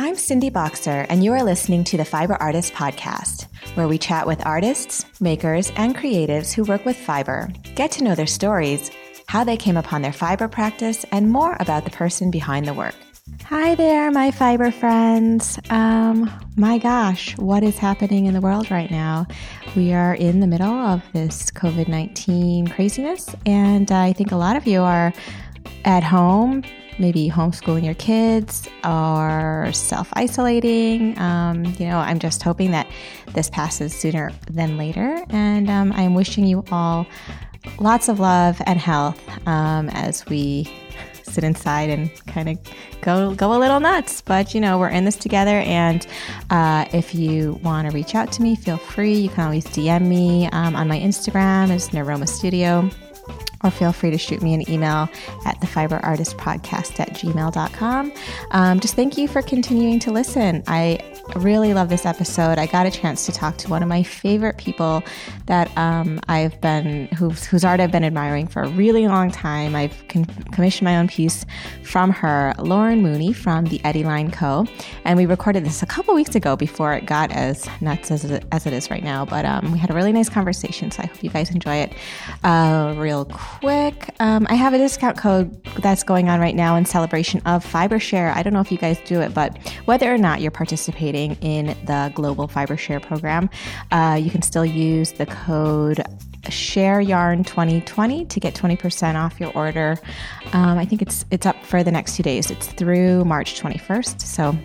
I'm Cindy Bokser, and you are listening to the Fiber Artist Podcast, where we chat with artists, makers, and creatives who work with fiber, get to know their stories, how they came upon their fiber practice, and more about the person behind the work. Hi there, my fiber friends. Um, my gosh, what is happening in the world right now? We are in the middle of this COVID 19 craziness, and I think a lot of you are at home, maybe homeschooling your kids or self isolating. Um, you know, I'm just hoping that this passes sooner than later. And um, I'm wishing you all lots of love and health um, as we sit inside and kind of go go a little nuts. But you know, we're in this together. And uh, if you want to reach out to me, feel free. You can always DM me um, on my Instagram. It's Niroma Studio or feel free to shoot me an email at thefiberartistpodcast at gmail.com. Um, just thank you for continuing to listen. I really love this episode. I got a chance to talk to one of my favorite people that um, I've been, whose, art I've been admiring for a really long time. I've con- commissioned my own piece from her, Lauren Mooney from the Eddy Line Co. And we recorded this a couple weeks ago before it got as nuts as it, as it is right now. But um, we had a really nice conversation, so I hope you guys enjoy it. Uh, real quick, um, I have a discount code that's going on right now in celebration of FiberShare. I don't know if you guys do it, but whether or not you're participating in the Global FiberShare program, uh, you can still use the code share yarn 2020 to get 20% off your order. Um, i think it's it's up for the next two days. It's through march 21st so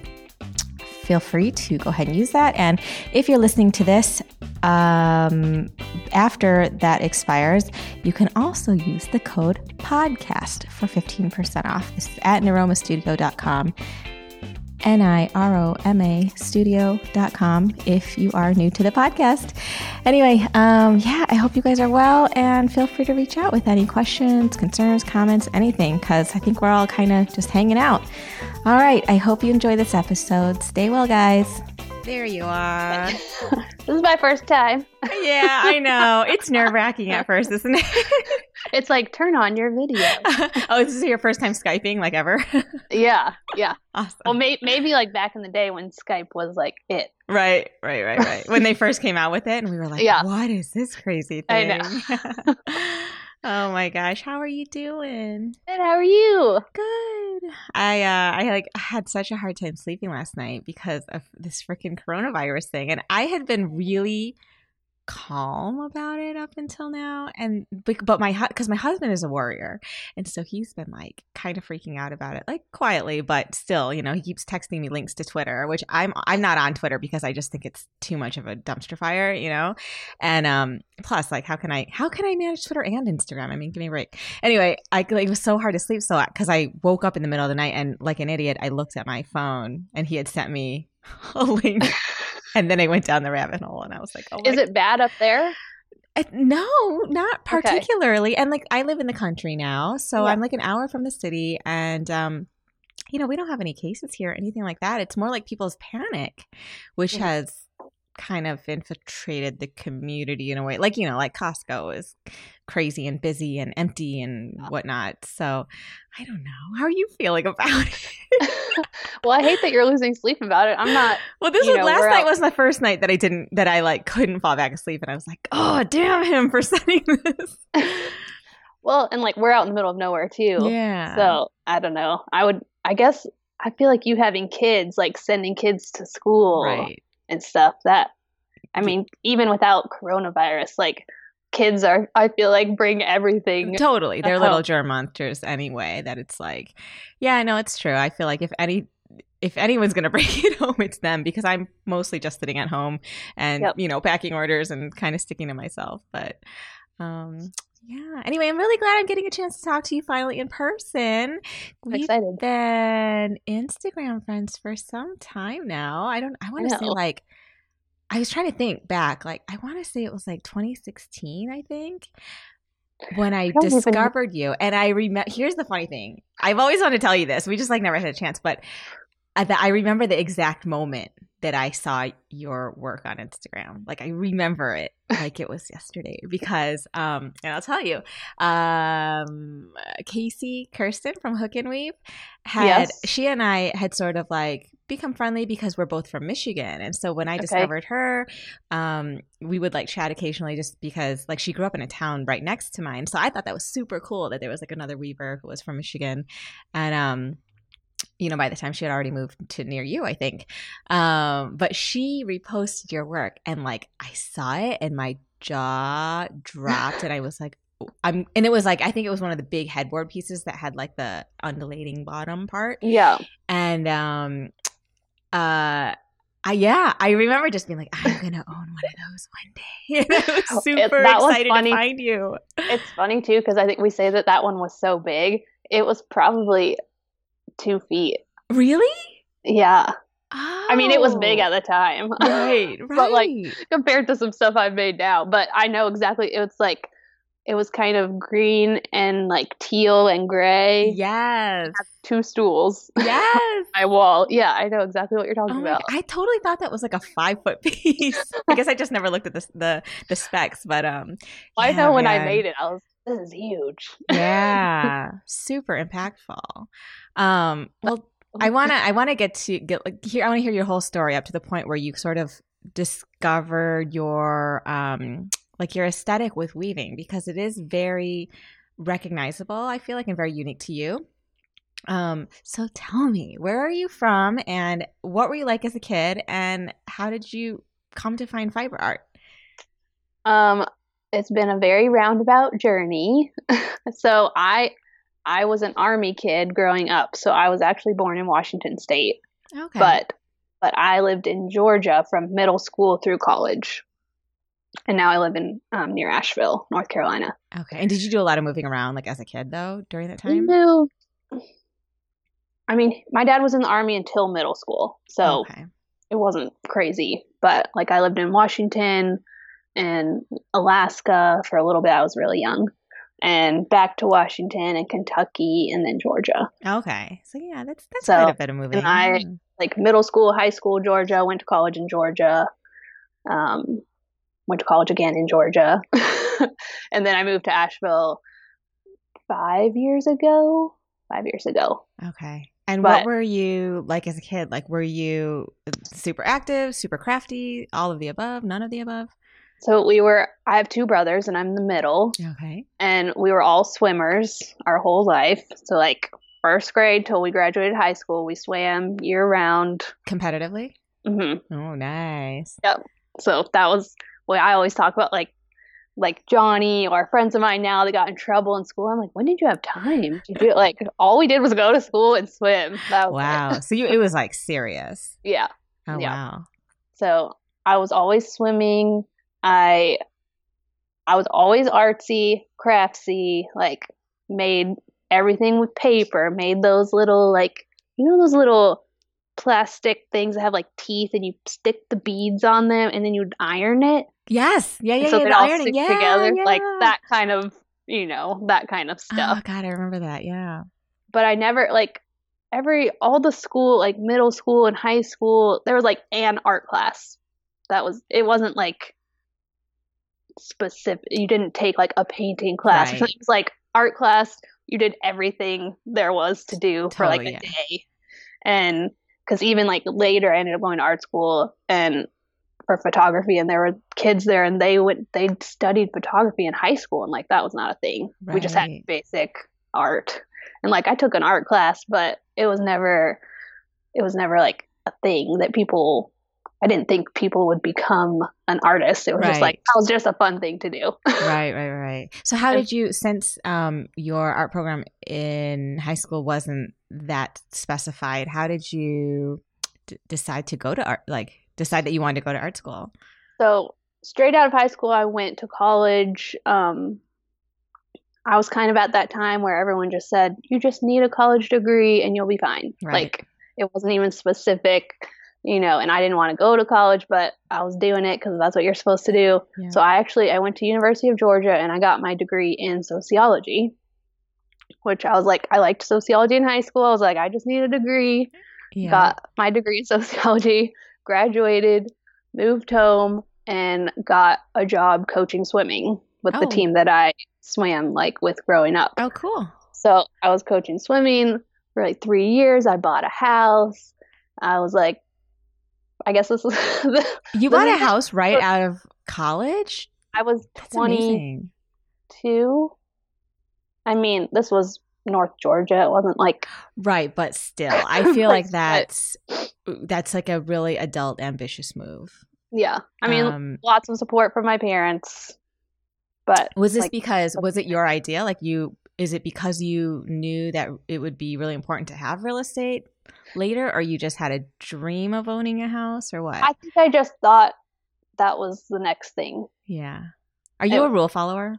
feel free to go ahead and use that. And if you're listening to this um, after that expires, you can also use the code PODCAST for 15% off. This is at niromastudio.com. N I R O M A studio.com if you are new to the podcast. Anyway, um, yeah, I hope you guys are well and feel free to reach out with any questions, concerns, comments, anything, because I think we're all kind of just hanging out. All right, I hope you enjoy this episode. Stay well, guys. There you are. this is my first time. yeah, I know. It's nerve wracking at first, isn't it? it's like turn on your video. oh, this is your first time Skyping, like ever? yeah, yeah. Awesome. Well, may- maybe like back in the day when Skype was like it. Right, right, right, right. when they first came out with it, and we were like, yeah. what is this crazy thing? I know. Oh my gosh, how are you doing? Good. How are you? Good. I uh, I like had such a hard time sleeping last night because of this freaking coronavirus thing, and I had been really calm about it up until now and but my because my husband is a warrior and so he's been like kind of freaking out about it like quietly but still you know he keeps texting me links to twitter which i'm i'm not on twitter because i just think it's too much of a dumpster fire you know? And um plus like how can i how can i manage twitter and instagram? I mean give me a break. Anyway i like, it was so hard to sleep so because i woke up in the middle of the night and like an idiot i looked at my phone and he had sent me a link and then I went down the rabbit hole and I was like, oh Is it bad up there? No, not particularly. Okay. And like I live in the country now, so yeah. I'm like an hour from the city and um you know, we don't have any cases here or anything like that. It's more like people's panic, which mm-hmm. has kind of infiltrated the community in a way. Like, you know, like Costco is crazy and busy and empty and whatnot. So I don't know. How are you feeling about it? well, I hate that you're losing sleep about it. I'm not. Well, this was know, last night out. was the first night that I didn't that I like couldn't fall back asleep, and I was like, oh damn him for sending this. well, and like we're out in the middle of nowhere too. Yeah. So I don't know. I would. I guess I feel like you having kids, like sending kids to school, right. And stuff. That I mean, even without coronavirus, like kids are i feel like bring everything totally they're little germ monsters anyway that it's like yeah i know it's true i feel like if any if anyone's going to bring it home it's them because i'm mostly just sitting at home and yep. you know packing orders and kind of sticking to myself but um yeah. Anyway, I'm really glad I'm getting a chance to talk to you finally in person. I'm We've excited. been Instagram friends for some time now. I don't. I want to say like I was trying to think back. Like, I want to say it was like 2016, I think, when I, I discovered even... you. And I remember, here's the funny thing I've always wanted to tell you this. We just like never had a chance, but uh, I, I remember the exact moment that I saw your work on Instagram. Like I remember it like it was yesterday because um and I'll tell you, um Casey Kirsten from Hook and Weave had Yes. she and I had sort of like become friendly because we're both from Michigan. And so when I Okay. discovered her, um we would like chat occasionally just because like she grew up in a town right next to mine. So I thought that was super cool that there was like another weaver who was from Michigan. And um you know, by the time she had already moved to near you, I think. Um, but she reposted your work and like I saw it and my jaw dropped and I was like, "Oh," I'm, and it was like, I think it was one of the big headboard pieces that had like the undulating bottom part. Yeah. And, um, uh, I, yeah, I remember just being like, I'm gonna own one of those one day. I was Oh, It- super was excited funny. to find you. It's funny too because I think we say that that one was so big. It was probably two feet. Really? Yeah. I mean, it was big Oh. at the time. right, right. But, like, compared to some stuff I've made now. But I know exactly. It was like, it was kind of green and like teal and gray. yes, Two stools. yes. My wall. Yeah, I know exactly what you're talking Oh about. I totally thought that was like a five foot piece. I guess I just never looked at the the, the specs, but um, I yeah, know when I made it, I was, this is huge. yeah, super impactful. Um, well, I wanna I wanna get to get like here. I want to hear your whole story up to the point where you sort of discover your um like your aesthetic with weaving because it is very recognizable. I feel like and very unique to you. Um, so tell me, where are you from, and what were you like as a kid, and how did you come to find fiber art? Um, it's been a very roundabout journey. so I I was an army kid growing up. So I was actually born in Washington State, Okay, but but I lived in Georgia from middle school through college, and now I live in um, near Asheville, North Carolina. okay. And did you do a lot of moving around, like as a kid, though, during that time? No, I mean, my dad was in the army until middle school, so okay, it wasn't crazy. But like I lived in Washington and Alaska for a little bit. I was really young. And back to Washington and Kentucky and then Georgia. okay. So yeah, that's that's So, quite a bit of moving. I- Mm. Like middle school, high school, Georgia, went to college in Georgia. Um, went to college again in Georgia. and then I moved to Asheville five years ago. Five years ago. Okay. And what were you like as a kid? Like, were you super active, super crafty, all of the above, none of the above? So we were, I have two brothers and I'm the middle. Okay. and we were all swimmers our whole life. So like first grade till we graduated high school, we swam year round. Competitively? hmm Oh, nice. Yep. So that was what I always talk about, like like Johnny or friends of mine now that got in trouble in school. I'm like, when did you have time to do it? Like all we did was go to school and swim. Wow. so you, it was like serious. Yeah. Oh, Yeah. wow. So I was always swimming. I I was always artsy, craftsy, like made everything with paper, made those little like you know those little plastic things that have like teeth and you stick the beads on them and then you'd iron it. Yes. Yeah, yeah, so yeah. they all stick Yeah, together. Like that kind of you know, that kind of oh, stuff. Oh, God, I remember that. Yeah. but I never like every all the school like middle school and high school there was like an art class that was it wasn't like specific you didn't take like a painting class. Right. it was like art class. You did everything there was to do for like a yeah. day. And because even like later I ended up going to art school and for photography and there were kids there and they went they studied photography in high school and like that was not a thing. We just had basic art. And like I took an art class but it was never it was never like a thing that people I didn't think people would become an artist it was just like that was just a fun thing to do right, right, right. So, how did you, since um, your art program in high school wasn't that specified, how did you d- decide to go to art? Like, decide that you wanted to go to art school? So straight out of high school, I went to college. Um, I was kind of at that time where everyone just said, "You just need a college degree and you'll be fine." Right. Like it wasn't even specific, you know. And I didn't want to go to college, but I was doing it because that's what you're supposed to do. Yeah. So I actually I went to University of Georgia and I got my degree in sociology. Which I was like, I liked sociology in high school. I was like, I just need a degree yeah. got my degree in sociology graduated, moved home, and got a job coaching swimming with the Oh. team that I swam like with growing up. Oh, cool. So I was coaching swimming for like three years. I bought a house. I was like, I guess this is. the, You bought a house right out of college? I was 22. amazing. I mean, this was North Georgia. It wasn't like Right, but still, I feel like that's that's like a really adult ambitious move. yeah. I mean, um, lots of support from my parents, but was this like, because was it your idea? Like you is it because you knew that it would be really important to have real estate later or you just had a dream of owning a house or what? I think I just thought that was the next thing. yeah. Are you a rule follower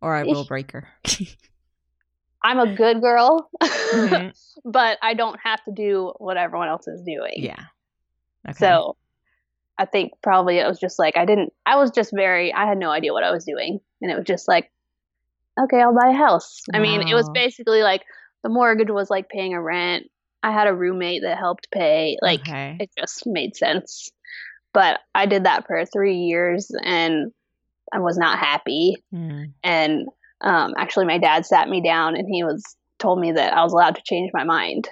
or a rule breaker? I'm a good girl, Mhm. but I don't have to do what everyone else is doing. Yeah. Okay. So I think probably it was just like I didn't I was just very I had no idea what I was doing and it was just like okay, I'll buy a house. I mean, it was basically like the mortgage was like paying a rent. I had a roommate that helped pay. Like okay. it just made sense. But I did that for 3 years and I was not happy Mm. and um actually my dad sat me down and he was told me that I was allowed to change my mind.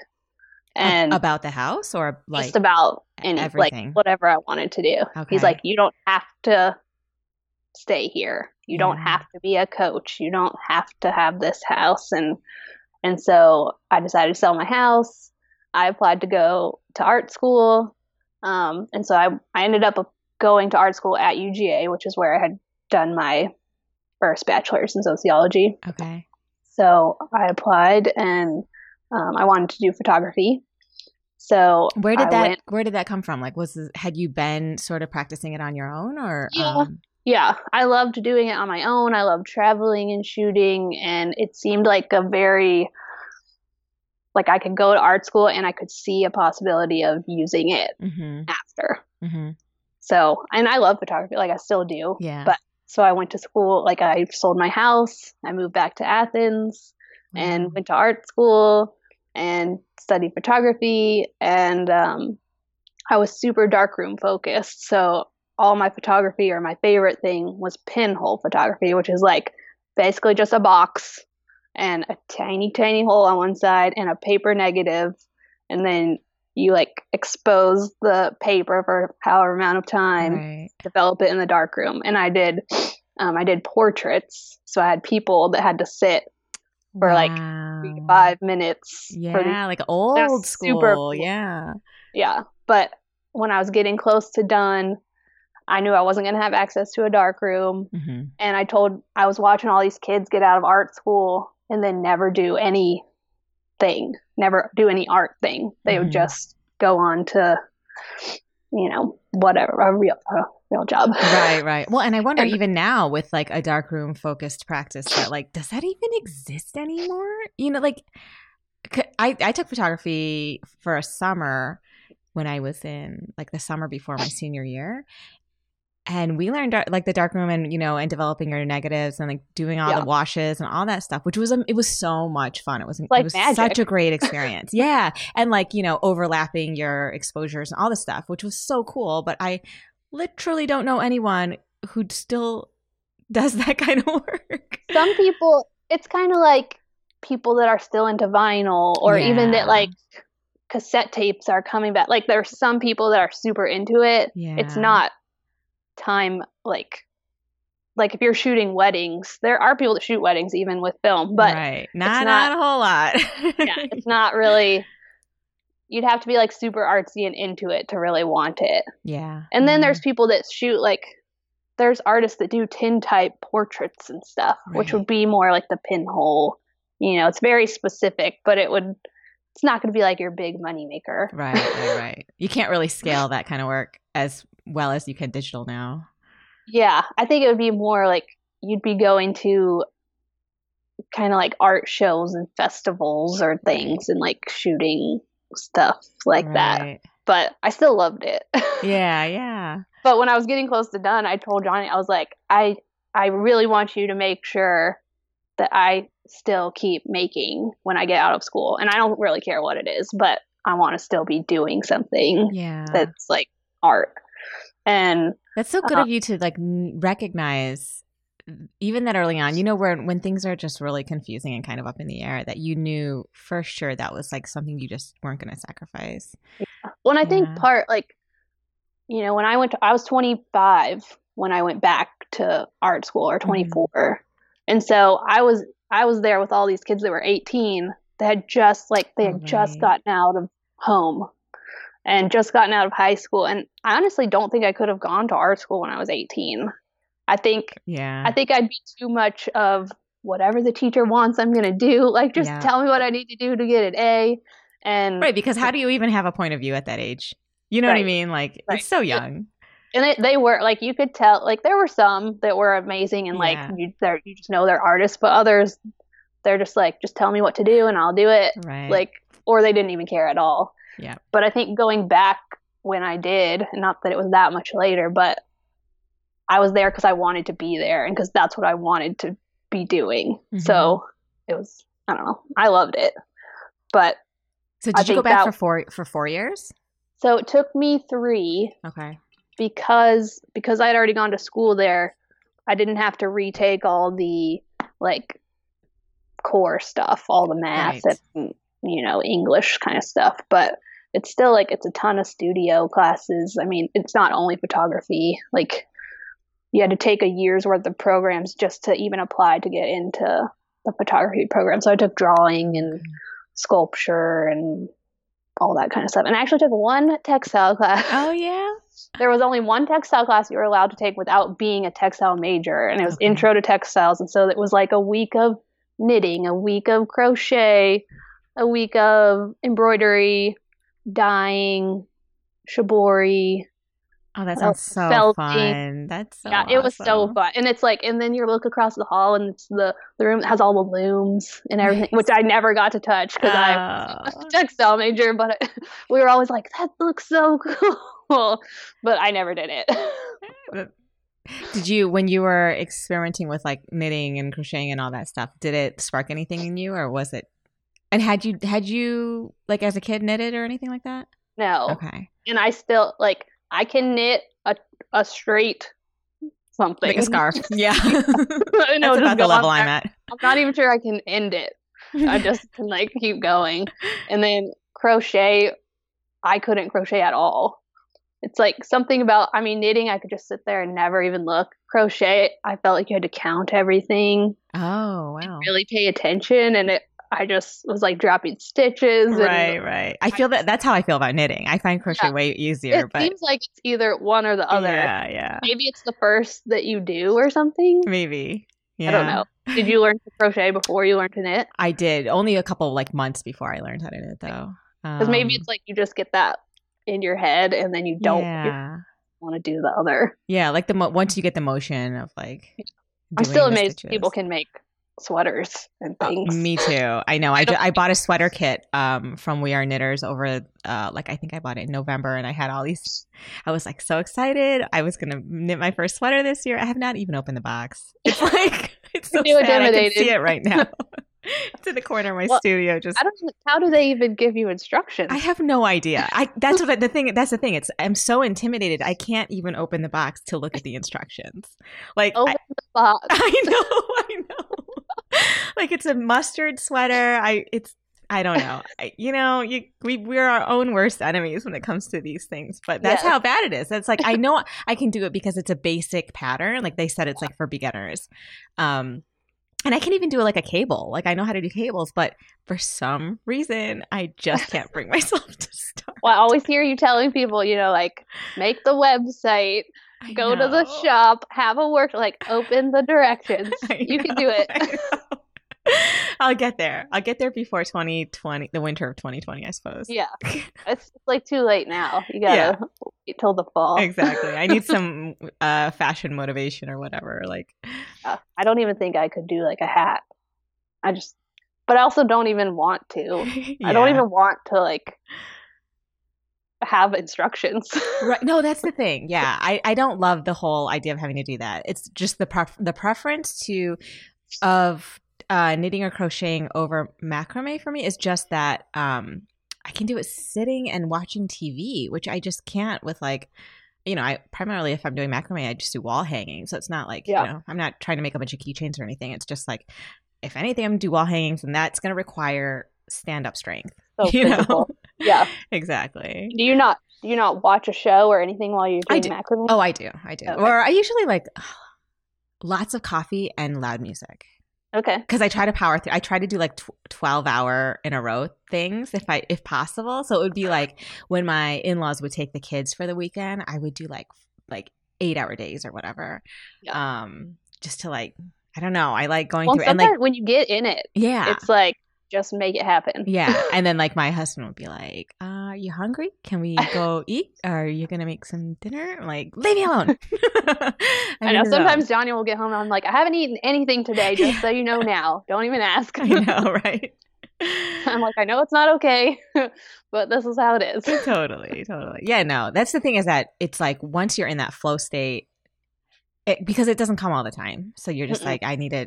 And about the house or like just about any everything. like whatever I wanted to do. Okay. He's like, you don't have to stay here. You don't have to be a coach. You don't have to have this house. And and so I decided to sell my house. I applied to go to art school. Um, and so I I ended up going to art school at UGA, which is where I had done my first bachelor's in sociology. okay. So I applied and um, I wanted to do photography. So Where did I that went- where did that come from? Like was had you been sort of practicing it on your own or Yeah. um yeah, I loved doing it on my own. I loved traveling and shooting, and it seemed like a very like I could go to art school and I could see a possibility of using it mhm, after. mhm. So, and I love photography, like I still do. Yeah. But so I went to school, like I sold my house, I moved back to Athens, and went to art school and studied photography and um, i was super darkroom focused so all my photography or my favorite thing was pinhole photography which is like basically just a box and a tiny tiny hole on one side and a paper negative and then you like expose the paper for however amount of time Right. develop it in the dark room and i did um, i did portraits so i had people that had to sit for, like, three to five minutes Yeah, like old school. cool. Yeah. Yeah. But when I was getting close to done, I knew I wasn't going to have access to a dark room. hmm And I told, I was watching all these kids get out of art school and then never do anything, never do any art thing. They Mhm. would just go on to, you know, whatever, a real, a real job. Right, right. Well, and I wonder And- even now with like a darkroom focused practice that like does that even exist anymore? You know, like I, I took photography for a summer when I was in like the summer before my senior year. And we learned like the darkroom and you know and developing your negatives and like doing all Yeah. the washes and all that stuff, which was um, it was so much fun. It was Like it was magic. such a great experience. yeah, and like you know overlapping your exposures and all this stuff, which was so cool. But I literally don't know anyone who still does that kind of work. Some people, it's kind of like people that are still into vinyl or even that like cassette tapes are coming back. Like there's some people that are super into it. Yeah. It's not time like like if you're shooting weddings, there are people that shoot weddings even with film, but right, not, not- not a whole lot. yeah, it's not really you'd have to be like super artsy and into it to really want it. yeah. And then yeah. there's mm-hmm. people that shoot like there's artists that do tintype portraits and stuff, which would be more like the pinhole. You know, it's very specific, but it would it's not going to be like your big money maker. right, right, right. You can't really scale that kind of work as well as you can digital now. Yeah, I think it would be more like you'd be going to kind of like art shows and festivals or things and like shooting stuff like that. But I still loved it. Yeah, yeah. but when I was getting close to done, I told Johnny, I was like, I I really want you to make sure that I still keep making when I get out of school. And I don't really care what it is, but I want to still be doing something Yeah. that's like art. And That's so good Uh, of you to like recognize even that early on, you know, where when things are just really confusing and kind of up in the air, that you knew for sure that was like something you just weren't going to sacrifice. when I think Yeah. part like, you know, when I went to, I was 25 when I went back to art school Mm-hmm. or 24. And so I was, I was there with all these kids that were 18 that had just like, they had just gotten out of home and just gotten out of high school. And I honestly don't think I could have gone to art school when I was 18. I think Yeah. I think I'd be too much of whatever the teacher wants, I'm going to do. Like, just Yeah. tell me what I need to do to get an A. And right. Because how do you even have a point of view at that age? You know what I mean? Like, Right. it's so young. and they, they were like, you could tell, like, there were some that were amazing and like Yeah. you, they're, you just know they're artists, but others, they're just like, just tell me what to do and I'll do it. Right. Like, or they didn't even care at all. Yeah. But I think going back when I did, not that it was that much later, but I was there because I wanted to be there and because that's what I wanted to be doing. Mhm. So it was, I don't know, I loved it. But so I did you go back that- for four for four years? so it took me three Okay. because because I'd already gone to school there. I didn't have to retake all the like core stuff, all the math Right. and you know English kind of stuff. But it's still like it's a ton of studio classes. I mean, it's not only photography. Like you had to take a year's worth of programs just to even apply to get into the photography program. So I took drawing and mm-hmm. sculpture and all that kind of stuff. And I actually took one textile class Oh yeah. there was only one textile class you were allowed to take without being a textile major and it was Okay. intro to textiles and so it was like a week of knitting a week of crochet a week of embroidery dyeing shibori Oh, that Oh, sounds so felting. fun. That's so yeah it was so fun and it's like and then you look across the hall and it's the the room that has all the looms and everything which i never got to touch because i'm a Oh. textile major but we were always like that looks so cool but i never did it Did you, when you were experimenting with like knitting and crocheting and all that stuff, did it spark anything in you, or was it? And had you had you like as a kid knitted or anything like that? no Okay, and I still like I can knit a a straight something like a scarf. Yeah, I know, that's just about the level I'm at. I'm not even sure I can end it. I just can like keep going, and then crochet. I couldn't crochet at all. It's like something about I mean knitting. I could just sit there and never even look. Crochet. I felt like you had to count everything, oh wow. really pay attention, and it. I just was like dropping stitches. And Right, right. I feel that that's how I feel about knitting. I find crochet Yeah. way easier, It but seems like it's either one or the other. yeah, yeah, Maybe it's the first that you do or something. maybe. Yeah. I don't know. Did you learn to crochet before you learned to knit? I did only a couple like months before I learned how to knit, though. Because maybe Um, it's like you just get that in your head and then you don't Yeah, want to do the other. yeah. Like the mo- once you get the motion of like. I'm still amazed people can make sweaters and Uh, things. me too. I know. I, I I bought a sweater kit um from We Are Knitters over uh like I think I bought it in November and I had all these I was like so excited. I was gonna knit my first sweater this year. I have not even opened the box. It's like it's so sad. I can see it right now. it's in the corner of my Well, studio. Just I don't. How do they even give you instructions? I have no idea. I that's what the thing. That's the thing. It's I'm so intimidated. I can't even open the box to look at the instructions. Like I, Open the box. I know, I know. like it's a mustard sweater. I it's I don't know. I, you know, you we we're our own worst enemies when it comes to these things. But that's Yes. how bad it is. It's like I know I can do it because it's a basic pattern. Like they said, it's like for beginners. Um, and I can even do like a cable. Like I know how to do cables, but for some reason, I just can't bring myself to start. Well, I always hear you telling people, you know, like make the website, I go to the shop, have a work, like open the directions. You can do it. I'll get there. I'll get there before 2020, the winter of 2020, I suppose. Yeah, it's like too late now. You gotta Yeah. wait till the fall. Exactly. I need some uh, fashion motivation or whatever. Like, I don't even think I could do like a hat. I just, but I also don't even want to. I don't even want to like have instructions. Right. No, that's the thing. Yeah, I, I don't love the whole idea of having to do that. It's just the pref- the preference to of uh, knitting or crocheting over macrame for me is just that um, I can do it sitting and watching TV, which I just can't with like you know, I primarily if I'm doing macrame, I just do wall hanging. So it's not like, yeah. you know, I'm not trying to make a bunch of keychains or anything. It's just like if anything I'm gonna do wall hangings and that's gonna require stand up strength. So you physical. Know? Yeah. exactly. Do you not do you not watch a show or anything while you're doing macrame? Oh I do. I do. Okay. Or I usually like lots of coffee and loud music. Okay. Because I try to power through. I try to do like tw- twelve hour in a row things if I if possible. So it would be like when my in laws would take the kids for the weekend, I would do like like eight hour days or whatever. Yeah. Um, just to like I don't know. I like going well, through and like when you get in it, yeah, it's like just make it happen. Yeah. And then like my husband would be like, uh, are you hungry? Can we go eat? Are you gonna make some dinner? I'm like, leave me alone. I, I know sometimes Johnny will get home and I'm like, I haven't eaten anything today, just so you know now. Don't even ask. I know, right? I'm like, I know it's not okay, but this is how it is. totally, totally. Yeah, no, that's the thing is that it's like once you're in that flow state, it, because it doesn't come all the time. So you're just Mm-mm. like, I need to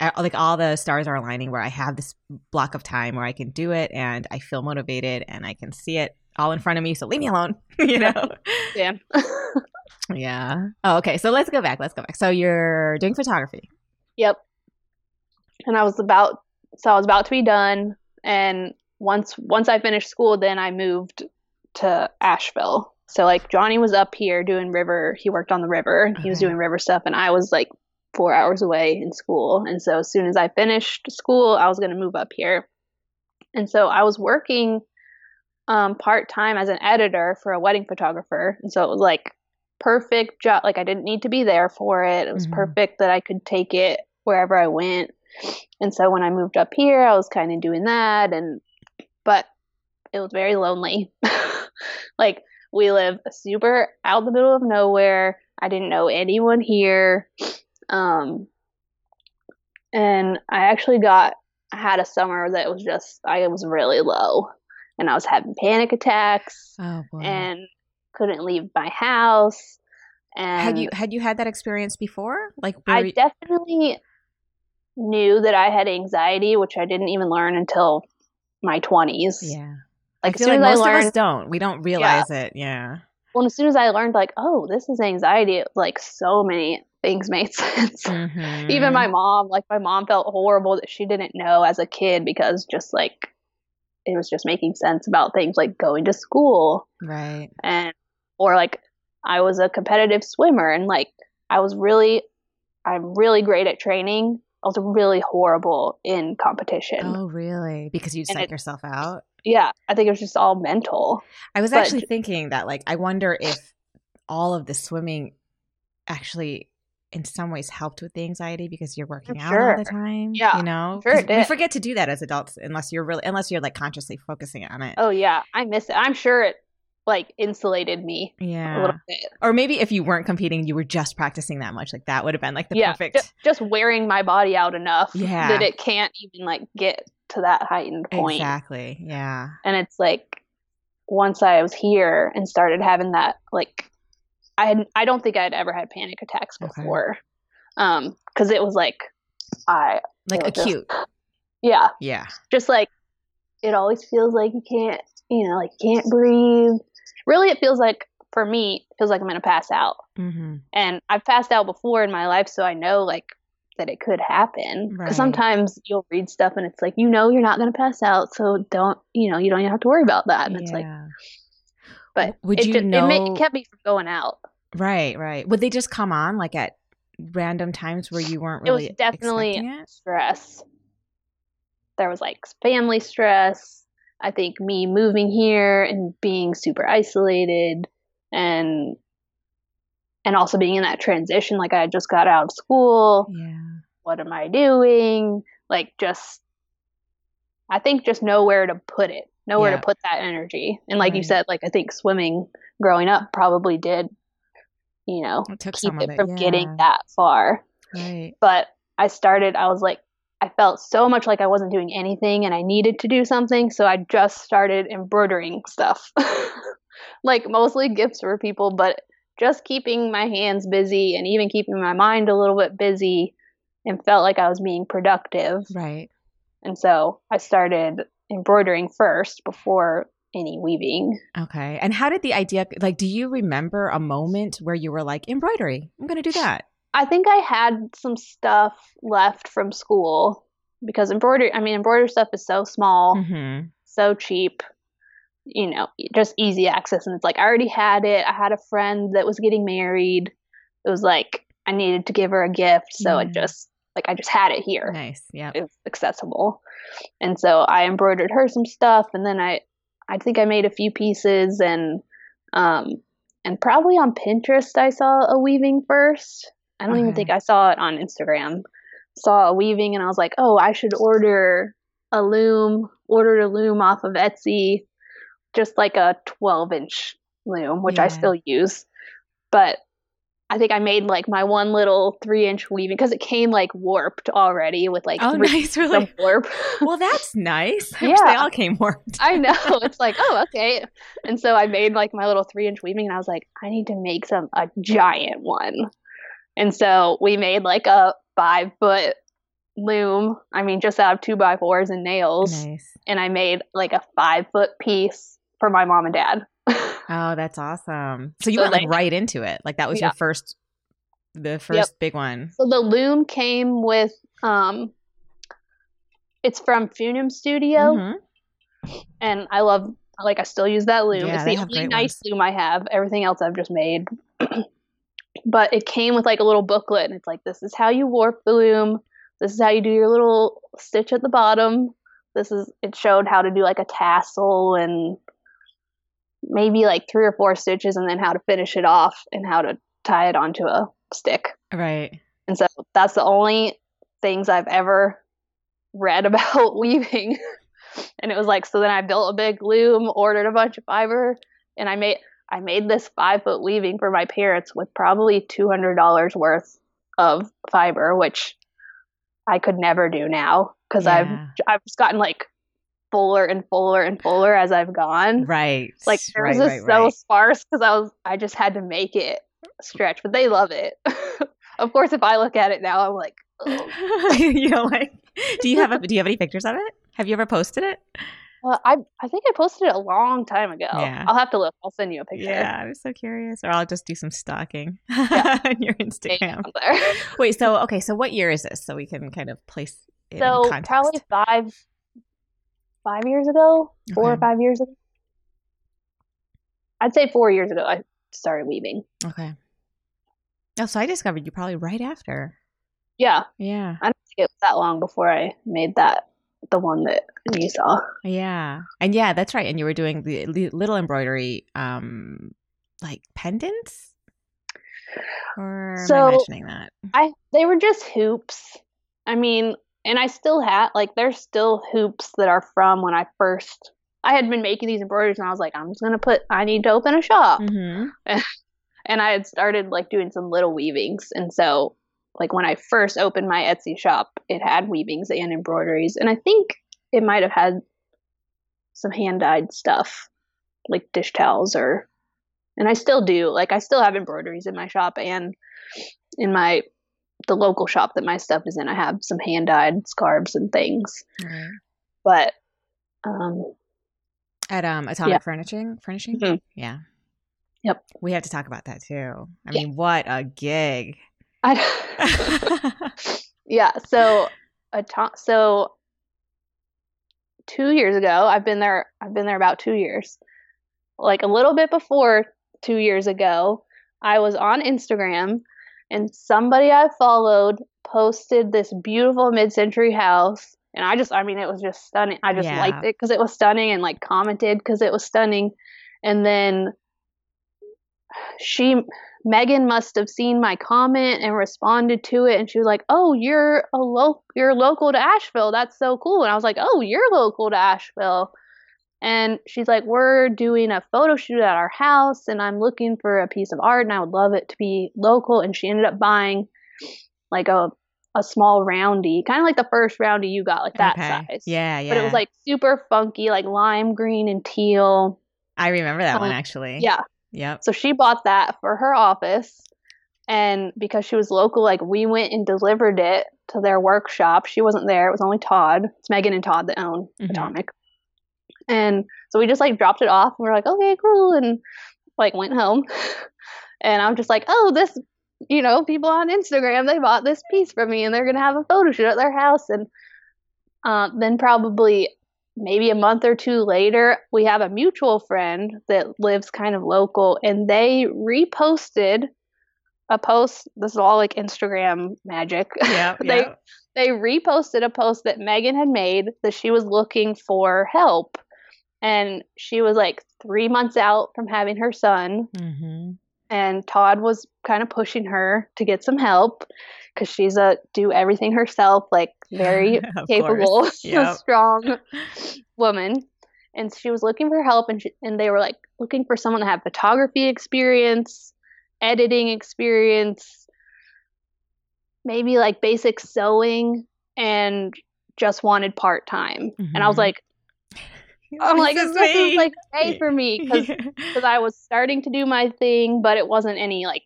like all the stars are aligning where I have this block of time where I can do it and I feel motivated and I can see it all in front of me. So leave me alone, you know? Yeah. yeah. Oh, okay. So let's go back. Let's go back. So you're doing photography. Yep. And I was about, so I was about to be done. And once, once I finished school, then I moved to Asheville. So like Johnny was up here doing river. He worked on the river. He was doing river stuff, and I was like four hours away in school. And so as soon as I finished school, I was going to move up here. And so I was working um, part time as an editor for a wedding photographer. And so it was like perfect job. Like I didn't need to be there for it. It was mm-hmm. perfect that I could take it wherever I went. And so when I moved up here, I was kind of doing that. And, but it was very lonely. like we live super out in the middle of nowhere. I didn't know anyone here. Um, and I actually got I had a summer that was just I was really low, and I was having panic attacks, oh, and couldn't leave my house. And had you had you had that experience before? Like I you... definitely knew that I had anxiety, which I didn't even learn until my twenties. Yeah, like I feel like most learned, of us don't. We don't realize yeah. it. Yeah. Well, as soon as I learned, like, oh, this is anxiety, like so many things made sense. Mm-hmm. Even my mom, like my mom felt horrible that she didn't know as a kid because just like it was just making sense about things like going to school. Right. And or like I was a competitive swimmer and like I was really I'm really great at training. I was really horrible in competition. Oh, really? Because you psych yourself out? Yeah, I think it was just all mental. I was but, actually thinking that like I wonder if all of the swimming actually in some ways helped with the anxiety because you're working out all the time. Yeah, you know, sure we forget to do that as adults unless you're really unless you're like consciously focusing on it. Oh yeah, I miss it. I'm sure it like insulated me. Yeah, a little bit. Or maybe if you weren't competing, you were just practicing that much. Like that would have been like the yeah, perfect. Just, just wearing my body out enough. Yeah. that it can't even like get to that heightened point. Exactly. Yeah. And it's like once I was here and started having that like I had I don't think I'd ever had panic attacks before. Okay. Um cuz it was like I like acute. Just, yeah. Yeah. Just like it always feels like you can't, you know, like can't breathe. Really it feels like for me, it feels like I'm going to pass out. Mm-hmm. And I've passed out before in my life so I know like that it could happen because right. sometimes you'll read stuff and it's like you know you're not going to pass out so don't you know you don't even have to worry about that and yeah. it's like but would it you just, know it, it kept me from going out. Right right. Would they just come on like at random times where you weren't really it was definitely stress. There was like family stress. I think me moving here and being super isolated and and also being in that transition like i just got out of school. Yeah. What am i doing? Like just i think just know where to put it know where yeah. to put that energy and like right. you said like i think swimming growing up probably did you know keep it, it, from yeah. getting that far right but i started i was like i felt so much like i wasn't doing anything and i needed to do something so i just started embroidering stuff like mostly gifts for people but just keeping my hands busy and even keeping my mind a little bit busy and felt like I was being productive. Right. And so I started embroidering first before any weaving. Okay. And how did the idea like do you remember a moment where you were like embroidery? I'm going to do that. I think I had some stuff left from school because embroidery, I mean, embroidery stuff is so small, Mm-hmm. so cheap, you know, just easy access. And it's like, I already had it. I had a friend that was getting married. It was like, I needed to give her a gift. So it Yeah. just, like, I just had it here. Nice. Yeah. It was accessible. And so I embroidered her some stuff. And then I, I think I made a few pieces and, um, and probably on Pinterest, I saw a weaving first. I don't even think I saw it on Instagram. Saw a weaving and I was like, oh, I should order a loom. Ordered a loom off of Etsy, just like a 12 inch loom, which I still use. But I think I made like my one little three inch weaving because it came like warped already with like Oh, nice. Really? warp. Well, that's nice. I wish they all came warped. I know. It's like, oh, okay. And so I made like my little three inch weaving and I was like, I need to make some a giant one. And so we made like a five foot loom. I mean, just out of two by fours and nails. Nice. And I made like a five foot piece for my mom and dad. Oh, that's awesome. So you So, went like, like- right into it. Like that was Yeah. your first the first big one. so the loom came with um it's from Funum Studio Mhm. and I love like I still use that loom. Yeah, it's the only nice ones. loom I have. Everything else I've just made. but it came with like a little booklet and it's like this is how you warp the loom. This is how you do your little stitch at the bottom. This is it showed how to do like a tassel and maybe like three or four stitches and then how to finish it off and how to tie it onto a stick. Right. And so that's the only things I've ever read about weaving. and it was like so then I built a big loom, ordered a bunch of fiber, and I made I made this five foot weaving for my parents with probably two hundred dollars worth of fiber, which I could never do now because Yeah. I've I've just gotten like fuller and fuller and fuller as I've gone. Right. Like there right, was just right, so right. sparse because I was I just had to make it stretch, but they love it. of course, if I look at it now, I'm like, oh. "Ugh." you know, like, do you have a, do you have any pictures of it? Have you ever posted it? well, I I think I posted it a long time ago. Yeah. I'll have to look. I'll send you a picture. Yeah, I'm so curious. Or I'll just do some stalking Yeah. on your Instagram. Wait, so okay, so what year is this? So we can kind of place it in so context. probably five five years ago, four or five years ago. I'd say four years ago I started weaving. Okay. Oh, so I discovered you probably right after. Yeah, Yeah. I don't think it was that long before I made that the one that you saw. Yeah. And yeah, that's right. And you were doing the little embroidery, um, like pendants? Or am I So- imagining that? I they were just hoops. I mean, and I still had like there's still hoops that are from when I first I had been making these embroideries and I was like, I'm just gonna put I need to open a shop. Mm-hmm. And I had started like doing some little weavings. And so like when I first opened my Etsy shop, it had weavings and embroideries. And I think it might have had some hand dyed stuff, like dish towels or and I still do. Like I still have embroideries in my shop and in my the local shop that my stuff is in, I have some hand dyed scarves and things. Right. But um At um Atomic Yeah. Furnishing Furnishing? Mhm. Yeah. Yep. We have to talk about that too. I Yeah. mean, what a gig. I yeah so a to- so two years ago i've been there i've been there about two years like a little bit before two years ago i was on instagram and somebody i followed posted this beautiful mid-century house and i just i mean it was just stunning i just Yeah. liked it because it was stunning and like commented because it was stunning and then she Megan must have seen my comment and responded to it and she was like, "Oh, you're a lo- you're local to Asheville. That's so cool." And I was like, "Oh, you're local to Asheville." And she's like, "We're doing a photo shoot at our house and I'm looking for a piece of art and I would love it to be local." And she ended up buying like a a small roundy, kind of like the first roundy you got, like that Okay. size. Yeah, yeah. But it was like super funky, like lime green and teal. I remember that one um, actually. Yeah. Yep. So she bought that for her office. And because she was local, like we went and delivered it to their workshop. She wasn't there. It was only Todd. It's Megan and Todd that own Mhm. Atomic. And so we just like dropped it off and we are like, okay, cool. And like went home. and I'm just like, oh, this, you know, people on Instagram, they bought this piece from me and they're going to have a photo shoot at their house. And uh, then probably maybe a month or two later, we have a mutual friend that lives kind of local and they reposted a post. This is all like Instagram magic. Yeah. they yeah. they reposted a post that Megan had made that she was looking for help. And she was like three months out from having her son. Mm-hmm. And Todd was kind of pushing her to get some help because she's a do everything herself, like very capable, yep. strong woman. And she was looking for help, and she, and they were like looking for someone to have photography experience, editing experience, maybe like basic sewing, and just wanted part time. Mm-hmm. And I was mm-hmm. like, I'm like, this, this is like A for me because because I was starting to do my thing, but it wasn't any like,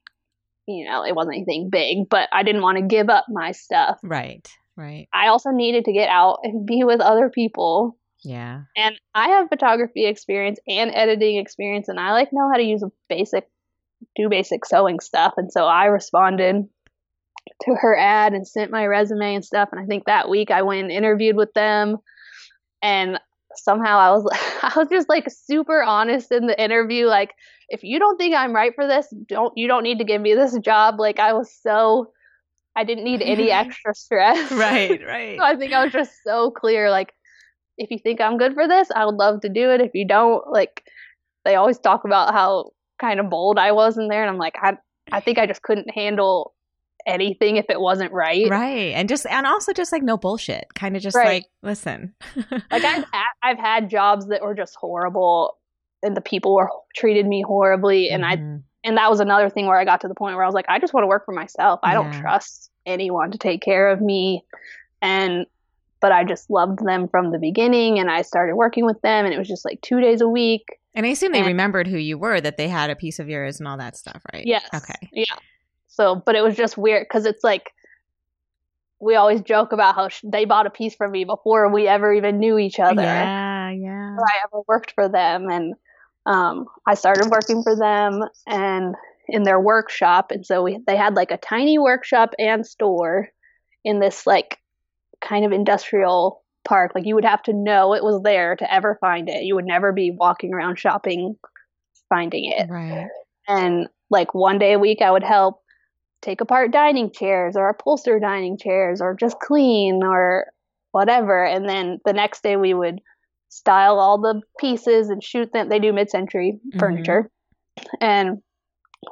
you know, it wasn't anything big. But I didn't want to give up my stuff. Right. Right. I also needed to get out and be with other people. Yeah. And I have photography experience and editing experience, and I like know how to use a basic, do basic sewing stuff. And so I responded to her ad and sent my resume and stuff. And I think that week I went and interviewed with them. And somehow I was I was just like super honest in the interview like if you don't think I'm right for this don't you don't need to give me this job. Like I was so I didn't need any extra stress. Right right. So I think I was just so clear like if you think I'm good for this I would love to do it. If you don't like they always talk about how kind of bold I was in there and I'm like I I think I just couldn't handle anything if it wasn't right. Right. And just and also just like no bullshit. Kind of just right. like listen. like I've had, I've had jobs that were just horrible and the people were treated me horribly and mm-hmm. I and that was another thing where I got to the point where I was like I just want to work for myself. I yeah. don't trust anyone to take care of me and but I just loved them from the beginning and I started working with them and it was just like 2 days a week. And I assume they and, remembered who you were that they had a piece of yours and all that stuff, right? Yes. Okay. Yeah. So, but it was just weird because it's like we always joke about how sh- they bought a piece from me before we ever even knew each other. Yeah, yeah. I ever worked for them, and um, I started working for them and in their workshop, and so we they had like a tiny workshop and store in this like kind of industrial park. Like you would have to know it was there to ever find it. You would never be walking around shopping finding it. Right. And like one day a week, I would help take apart dining chairs or upholster dining chairs or just clean or whatever. And then the next day we would style all the pieces and shoot them. They do mid century mm-hmm. furniture. And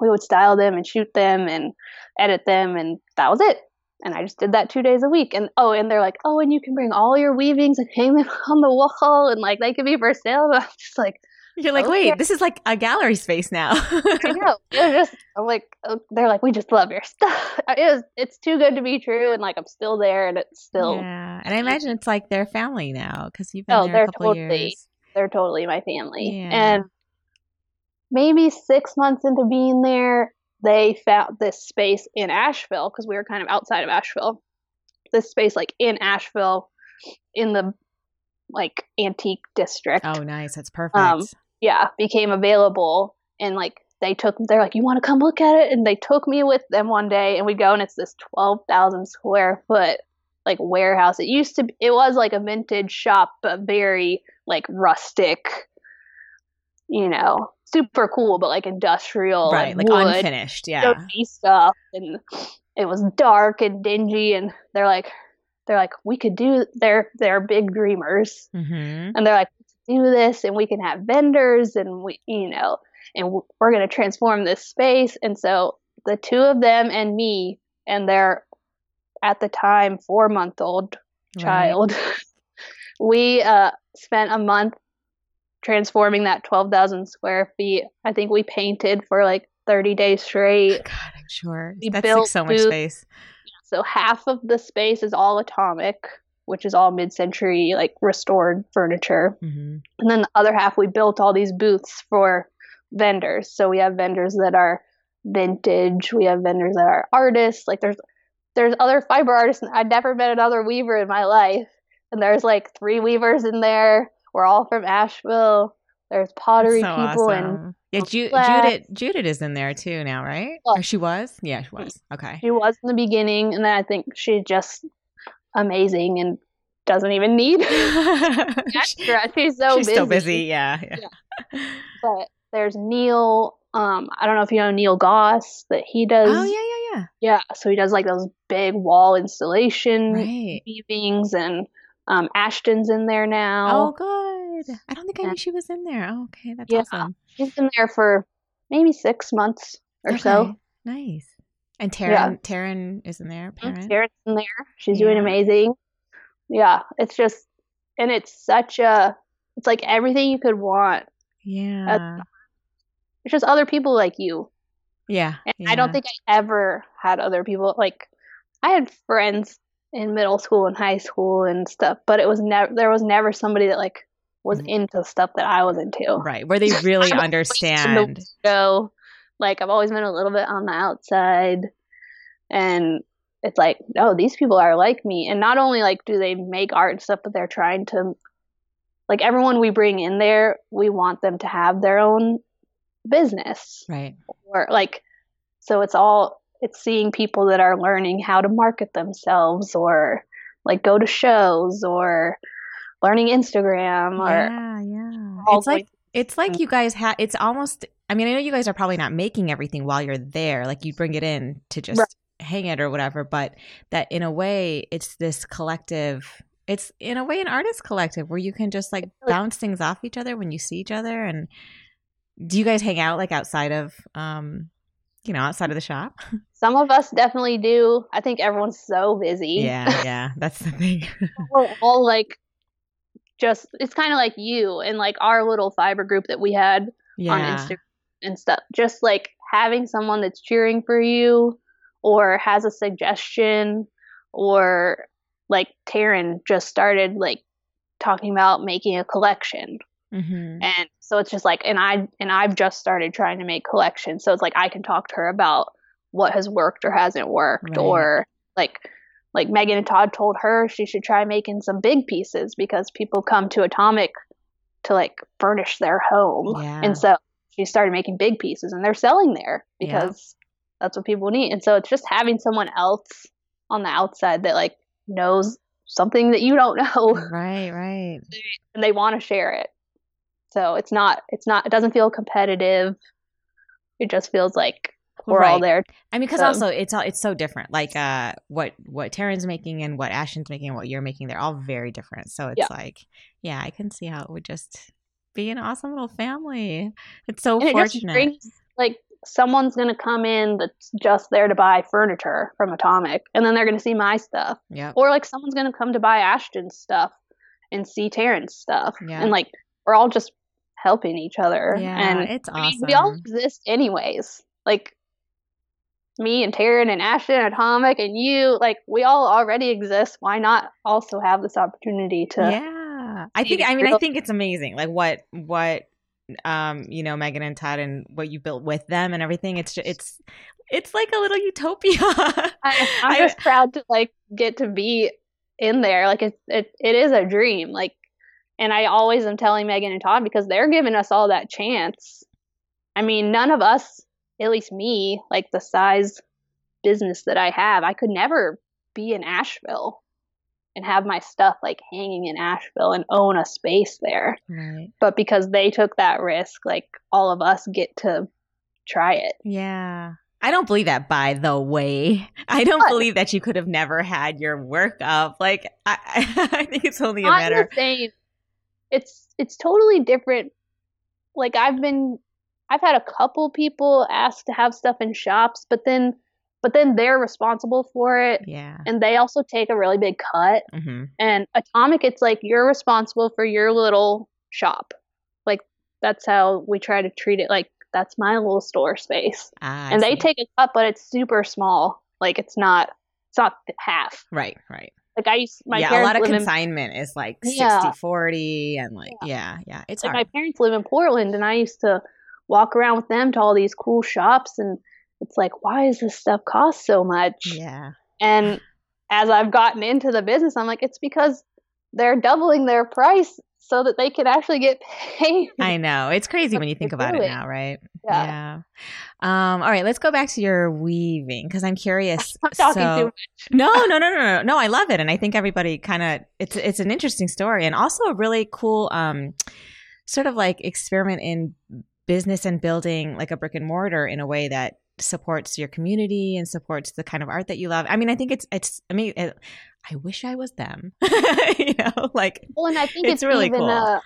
we would style them and shoot them and edit them. And that was it. And I just did that two days a week. And oh, and they're like, oh, and you can bring all your weavings and hang them on the wall and like they could be for sale. I'm just like, you're like, okay. wait, this is like a gallery space now. I know. They're just, I'm like, oh, they're like, we just love your stuff. It is, it's too good to be true, and like I'm still there, and it's still. Yeah, and I imagine it's like their family now because you've been oh, there a couple totally, years. They're totally my family, yeah. and maybe six months into being there, they found this space in Asheville because we were kind of outside of Asheville. This space, like in Asheville, in the like antique district. Oh, nice. That's perfect. Um, yeah, became available and like they took they're like, You wanna come look at it? And they took me with them one day and we go and it's this twelve thousand square foot like warehouse. It used to be, it was like a vintage shop, but very like rustic, you know, super cool, but like industrial. Right, like wood, unfinished, yeah. Stuff and it was dark and dingy and they're like they're like, we could do they're they're big dreamers. Mm-hmm. And they're like, do this and we can have vendors and we you know and we're going to transform this space. And so the two of them and me and their at the time 4 month old child right. we uh spent a month transforming that 12,000 square feet. I think we painted for like 30 days straight. God i'm sure. We that's built like so much space. So half of the space is all atomic which is all mid-century like restored furniture mm-hmm. and then the other half we built all these booths for vendors so we have vendors that are vintage we have vendors that are artists like there's there's other fiber artists i'd never met another weaver in my life and there's like three weavers in there We're all from Asheville. There's pottery so people and yeah, Ju- Judith Judith is in there too now, right? Yeah. Or she was? Yeah, she was. Okay. she was in the beginning, and then I think she just amazing and doesn't even need extra. She's so She's busy. so busy. Yeah. yeah. But there's Neil. Um, I don't know if you know Neil Goss that he does. Oh yeah, yeah, Yeah, Yeah. so he does like those big wall installation yeah. Right. weavings, and um, Ashton's in there now. Oh, good. I don't think I knew she was in there. Oh, okay, that's Yeah. awesome. She's been there for maybe six months or so. Nice. And Taryn, Yeah. Taryn is in there. Parent. Karen's in there. She's doing amazing. Yeah, it's just, and it's such a, it's like everything you could want. Yeah. It's just other people like you. Yeah. And yeah. I don't think I ever had other people like I had friends in middle school and high school and stuff, but it was never there was never somebody that like was Mhm. into stuff that I was into. Right. Where they really I'm always in the understand. So like I've always been a little bit on the outside and it's like, no, these people are like me. And not only like do they make art and stuff, but they're trying to like everyone we bring in there, we want them to have their own business Right. or like so it's all it's seeing people that are learning how to market themselves or like go to shows or learning Instagram or Yeah. Yeah. It's like it's like mm. you guys have. It's almost. I mean, I know you guys are probably not making everything while you're there. Like you bring it in to just Right. hang it or whatever. But that in a way, it's this collective. It's in a way an artist collective where you can just like bounce things off each other when you see each other. And do you guys hang out like outside of, um, you know, outside of the shop? some of us definitely do. I think everyone's so busy. yeah, yeah, that's the thing. We're all like just it's kind of like you and like our little fiber group that we had on Instagram and stuff. Just like having someone that's cheering for you or has a suggestion or like Taryn just started like talking about making a collection. hmm And so it's just like and I and I've just started trying to make collections. So it's like I can talk to her about what has worked or hasn't worked Right. or like like Megan and Todd told her she should try making some big pieces because people come to Atomic to like furnish their home. Yeah. And so she started making big pieces and they're selling there Yeah. because that's what people need. And so it's just having someone else on the outside that like knows something that you don't know right, right. and they want to share it. So it's not it's not it doesn't feel competitive. It just feels like we're all there. I mean, because So- also it's all it's so different. Like uh, what what Taryn's making and what Ashton's making and what you're making, they're all very different. So it's Yeah. like, yeah, I can see how it would just be an awesome little family. It's so And it fortunate. brings like someone's gonna come in that's just there to buy furniture from Atomic, and then they're gonna see my stuff, yep. or like someone's gonna come to buy Ashton's stuff and see Taryn's stuff, Yeah. and like we're all just helping each other. Yeah, and it's I mean, awesome. we all exist anyways. Like me and Taryn and Ashton and Atomic and you, like we all already exist. Why not also have this opportunity to yeah, I think. I mean, I think it's amazing. Like what what um you know Megan and Todd and what you built with them and everything. It's just, it's it's like a little utopia. I, I'm I- just proud to like get to be in there. Like it, it, it is a dream. Like, and I always am telling Megan and Todd because they're giving us all that chance. I mean, none of us, at least me, like the size business that I have, I could never be in Asheville and have my stuff like hanging in Asheville and own a space there. right. But because they took that risk, like all of us get to try it. Yeah. I don't believe that, by the way. I don't What? believe that you could have never had your work up. Like, I, I think it's only a matter. saying, it's it's totally different. Like I've been, I've had a couple people ask to have stuff in shops, but then, but then they're responsible for it, Yeah. and they also take a really big cut. hmm And Atomic, it's like you're responsible for your little shop. Like that's how we try to treat it. Like that's my little store space, Ah, and they take a cut, but it's super small. Like it's not, it's not half. Right, right. Like I used my yeah, a lot of live in consignment is like Yeah. 60 40 and like, yeah, yeah. It's like hard. my parents live in Portland and I used to walk around with them to all these cool shops and it's like why is this stuff cost so much yeah. and as I've gotten into the business I'm like it's because they're doubling their price so that they can actually get paid. I know. It's crazy when you think about it now, right? Yeah. yeah. Um, all right, let's go back to your weaving because I'm curious. I'm talking so, too much. no, no, no, no, no, no. I love it, and I think everybody kind of it's it's an interesting story and also a really cool um, sort of like experiment in business and building like a brick and mortar in a way that supports your community and supports the kind of art that you love. I mean, I think it's it's. I mean, it, I wish I was them. you know, like Well, and I think It's it's, really cool. a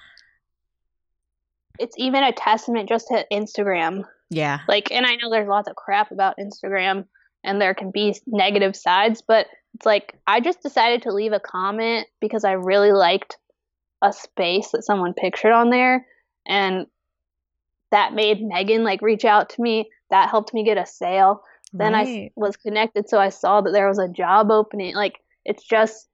it's even a testament just to Instagram. yeah, Like, and I know there's lots of crap about Instagram, and there can be negative sides, but it's like I just decided to leave a comment because I really liked a space that someone pictured on there, and that made Megan like reach out to me. That helped me get a sale. Then I right. was connected, so I saw that there was a job opening. Like, it's just.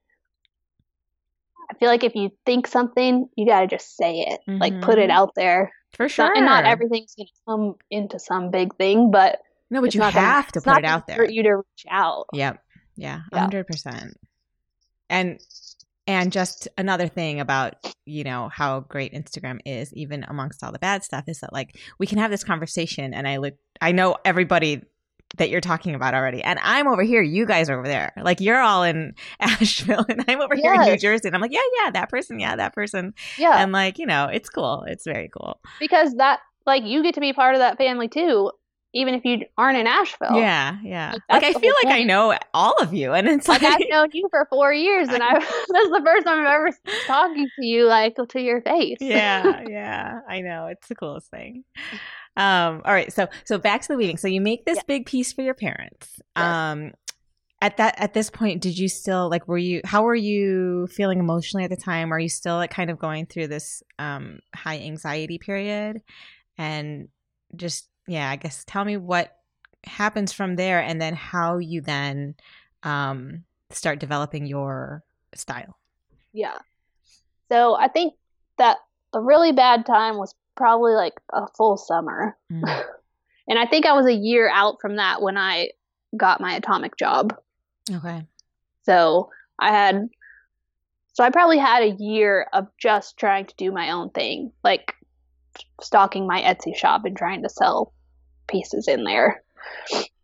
I feel like if you think something, you gotta just say it, like put it Mhm. out there. for Not- sure. and not everything's gonna come into some big thing, but No, but you not gonna- have to put it out there. hurt you to reach out. Yep. Yeah. Yeah. hundred percent. And and just another thing about you know how great Instagram is, even amongst all the bad stuff, is that like we can have this conversation, and I look, I know everybody that you're talking about already, and I'm over here, you guys are over there, like you're all in Asheville, and I'm over here in New Jersey, and I'm like, yeah, yeah, that person, yeah, that person, Yeah, and like you know, it's cool, it's very cool. because that like you get to be part of that family too, even if you aren't in Asheville. Yeah, yeah. Like, Like, I feel like I know all of you, and it's Like like, I've known you for four years, and I this is the first time I've ever talking to you like to your face. yeah, yeah, I know. It's the coolest thing. Um, all right, so so back to the weaving. So you make this Yeah. big piece for your parents. Yes. Um at that at this point, did you still like were you how were you feeling emotionally at the time? Are you still like kind of going through this um high anxiety period? And just yeah, I guess tell me what happens from there and then how you then um start developing your style. Yeah. So I think that the really bad time was probably like a full summer. Mm. And I think I was a year out from that when I got my atomic job. Okay. So I had, so I probably had a year of just trying to do my own thing, like stocking my Etsy shop and trying to sell pieces in there.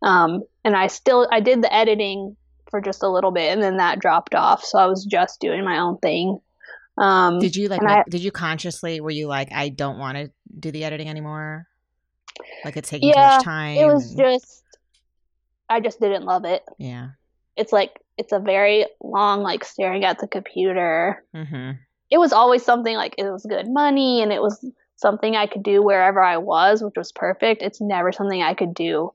Um, and I still, I did the editing for just a little bit and then that dropped off. So I was just doing my own thing. Um, Did you like? make- I- did you consciously? Were you like, I don't want to do the editing anymore? Like it's taking too much time. it was and- just, I just didn't love it. yeah. It's like, it's a very long, like staring at the computer. Mm-hmm. it was always something like it was good money and it was something I could do wherever I was, which was perfect. It's never something I could do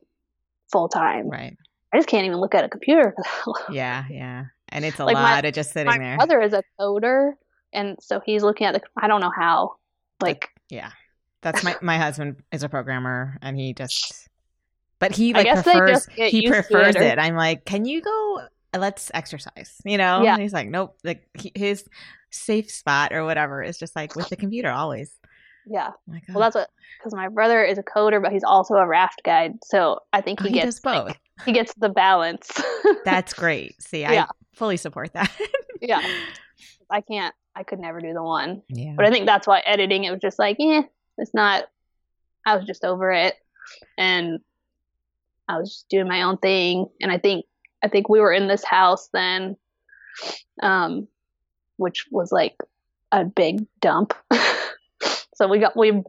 full time. Right. I just can't even look at a computer. Yeah. Yeah. And it's a Like my- lot of just sitting My there. My brother is a coder, and so he's looking at the. I don't know how. Like yeah. That's my my husband is a programmer, and he just. But he like prefers he prefers it, or- it. I'm like, can you go? Let's exercise. You know. Yeah. And he's like, nope. Like he, his safe spot or whatever is just like with the computer always. Yeah. Like, Well, oh, that's what because my brother is a coder, but he's also a raft guide. So I think oh, he he gets both. like, he gets the balance. That's great. See, I Yeah. fully support that. yeah. I can't. I could never do the one. yeah. But I think that's why editing it was just like, eh, it's not. I was just over it, and I was just doing my own thing. And I think I think we were in this house then, um, which was like a big dump. so we got we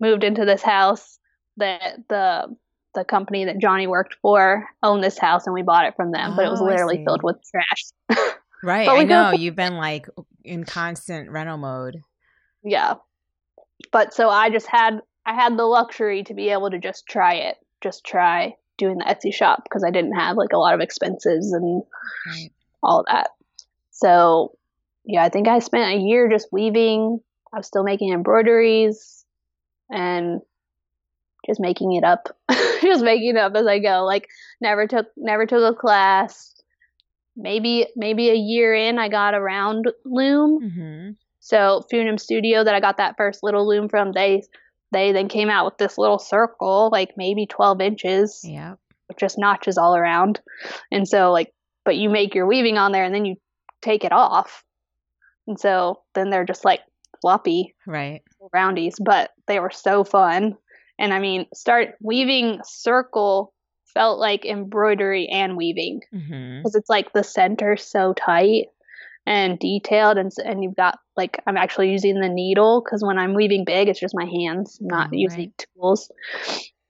moved into this house that the the company that Johnny worked for owned this house, and we bought it from them. but it was Oh, literally filled with trash. Right. I know. go- You've been like in constant rental mode. yeah but so i just had i had the luxury to be able to just try it just try doing the etsy shop because i didn't have like a lot of expenses and Right. all that so yeah i think i spent a year just weaving i was still making embroideries and just making it up just making it up as i go like never took never took a class maybe maybe a year in i got a round loom Mm-hmm. so Funum Studio that I got that first little loom from, they they then came out with this little circle, like maybe twelve inches, Yeah. with just notches all around. And so like but you make your weaving on there and then you take it off. And so then they're just like floppy right roundies, but they were so fun. And I mean, start weaving circle felt like embroidery and weaving because mm-hmm. it's like the center so tight and detailed and and you've got like I'm actually using the needle because when I'm weaving big it's just my hands I'm not Oh, using tools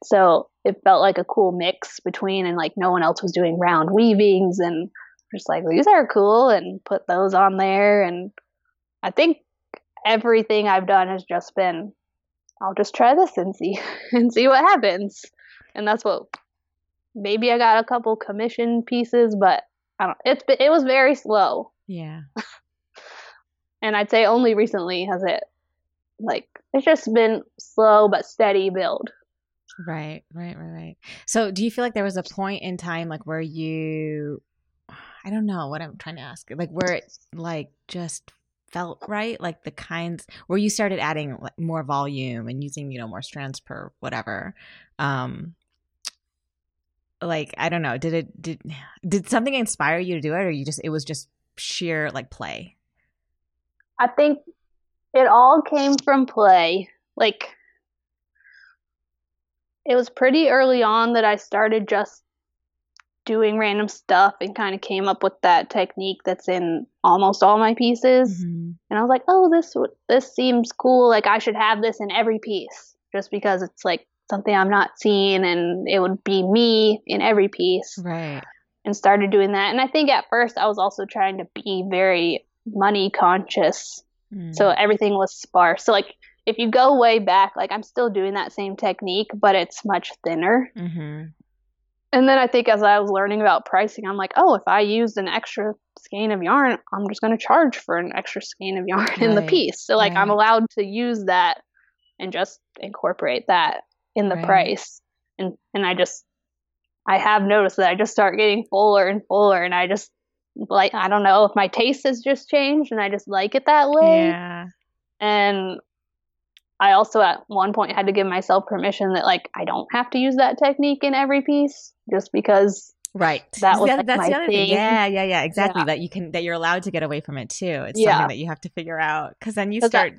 so it felt like a cool mix between and like no one else was doing round weavings and just like these are cool and put those on there and I think everything I've done has just been I'll just try this and see and see what happens and that's what maybe I got a couple commission pieces but I don't it's been, it was very slow yeah and I'd say only recently has it like it's just been slow but steady build. Right, right, right, right. So, do you feel like there was a point in time, like where you, I don't know what I'm trying to ask, like where it like just felt right, like the kinds where you started adding like more volume and using, you know, more strands per whatever. Um, like I don't know, did it did did something inspire you to do it, or you just it was just sheer like play? I think it all came from play. Like it was pretty early on that I started just doing random stuff and kind of came up with that technique that's in almost all my pieces. Mhm. And I was like, "Oh, this this seems cool. Like I should have this in every piece just because it's like something I'm not seeing and it would be me in every piece." Right. and started doing that. And I think at first I was also trying to be very money conscious. Mm. So everything was sparse. So like if you go way back, like I'm still doing that same technique, but it's much thinner. hmm And then I think as I was learning about pricing, I'm like, oh, if I used an extra skein of yarn, I'm just going to charge for an extra skein of yarn in the piece. So like I'm allowed to use that and just incorporate that in the Right. price. And and I just I have noticed that I just start getting fuller and fuller and I just like I don't know if my taste has just changed and I just like it that way. Yeah. And I also at one point had to give myself permission that like I don't have to use that technique in every piece just because Right. That was, like, that's my the other thing. thing. Yeah, yeah, yeah. Exactly. Yeah. That you can that you're allowed to get away from it too. It's Yeah. something that you have to figure out because then you start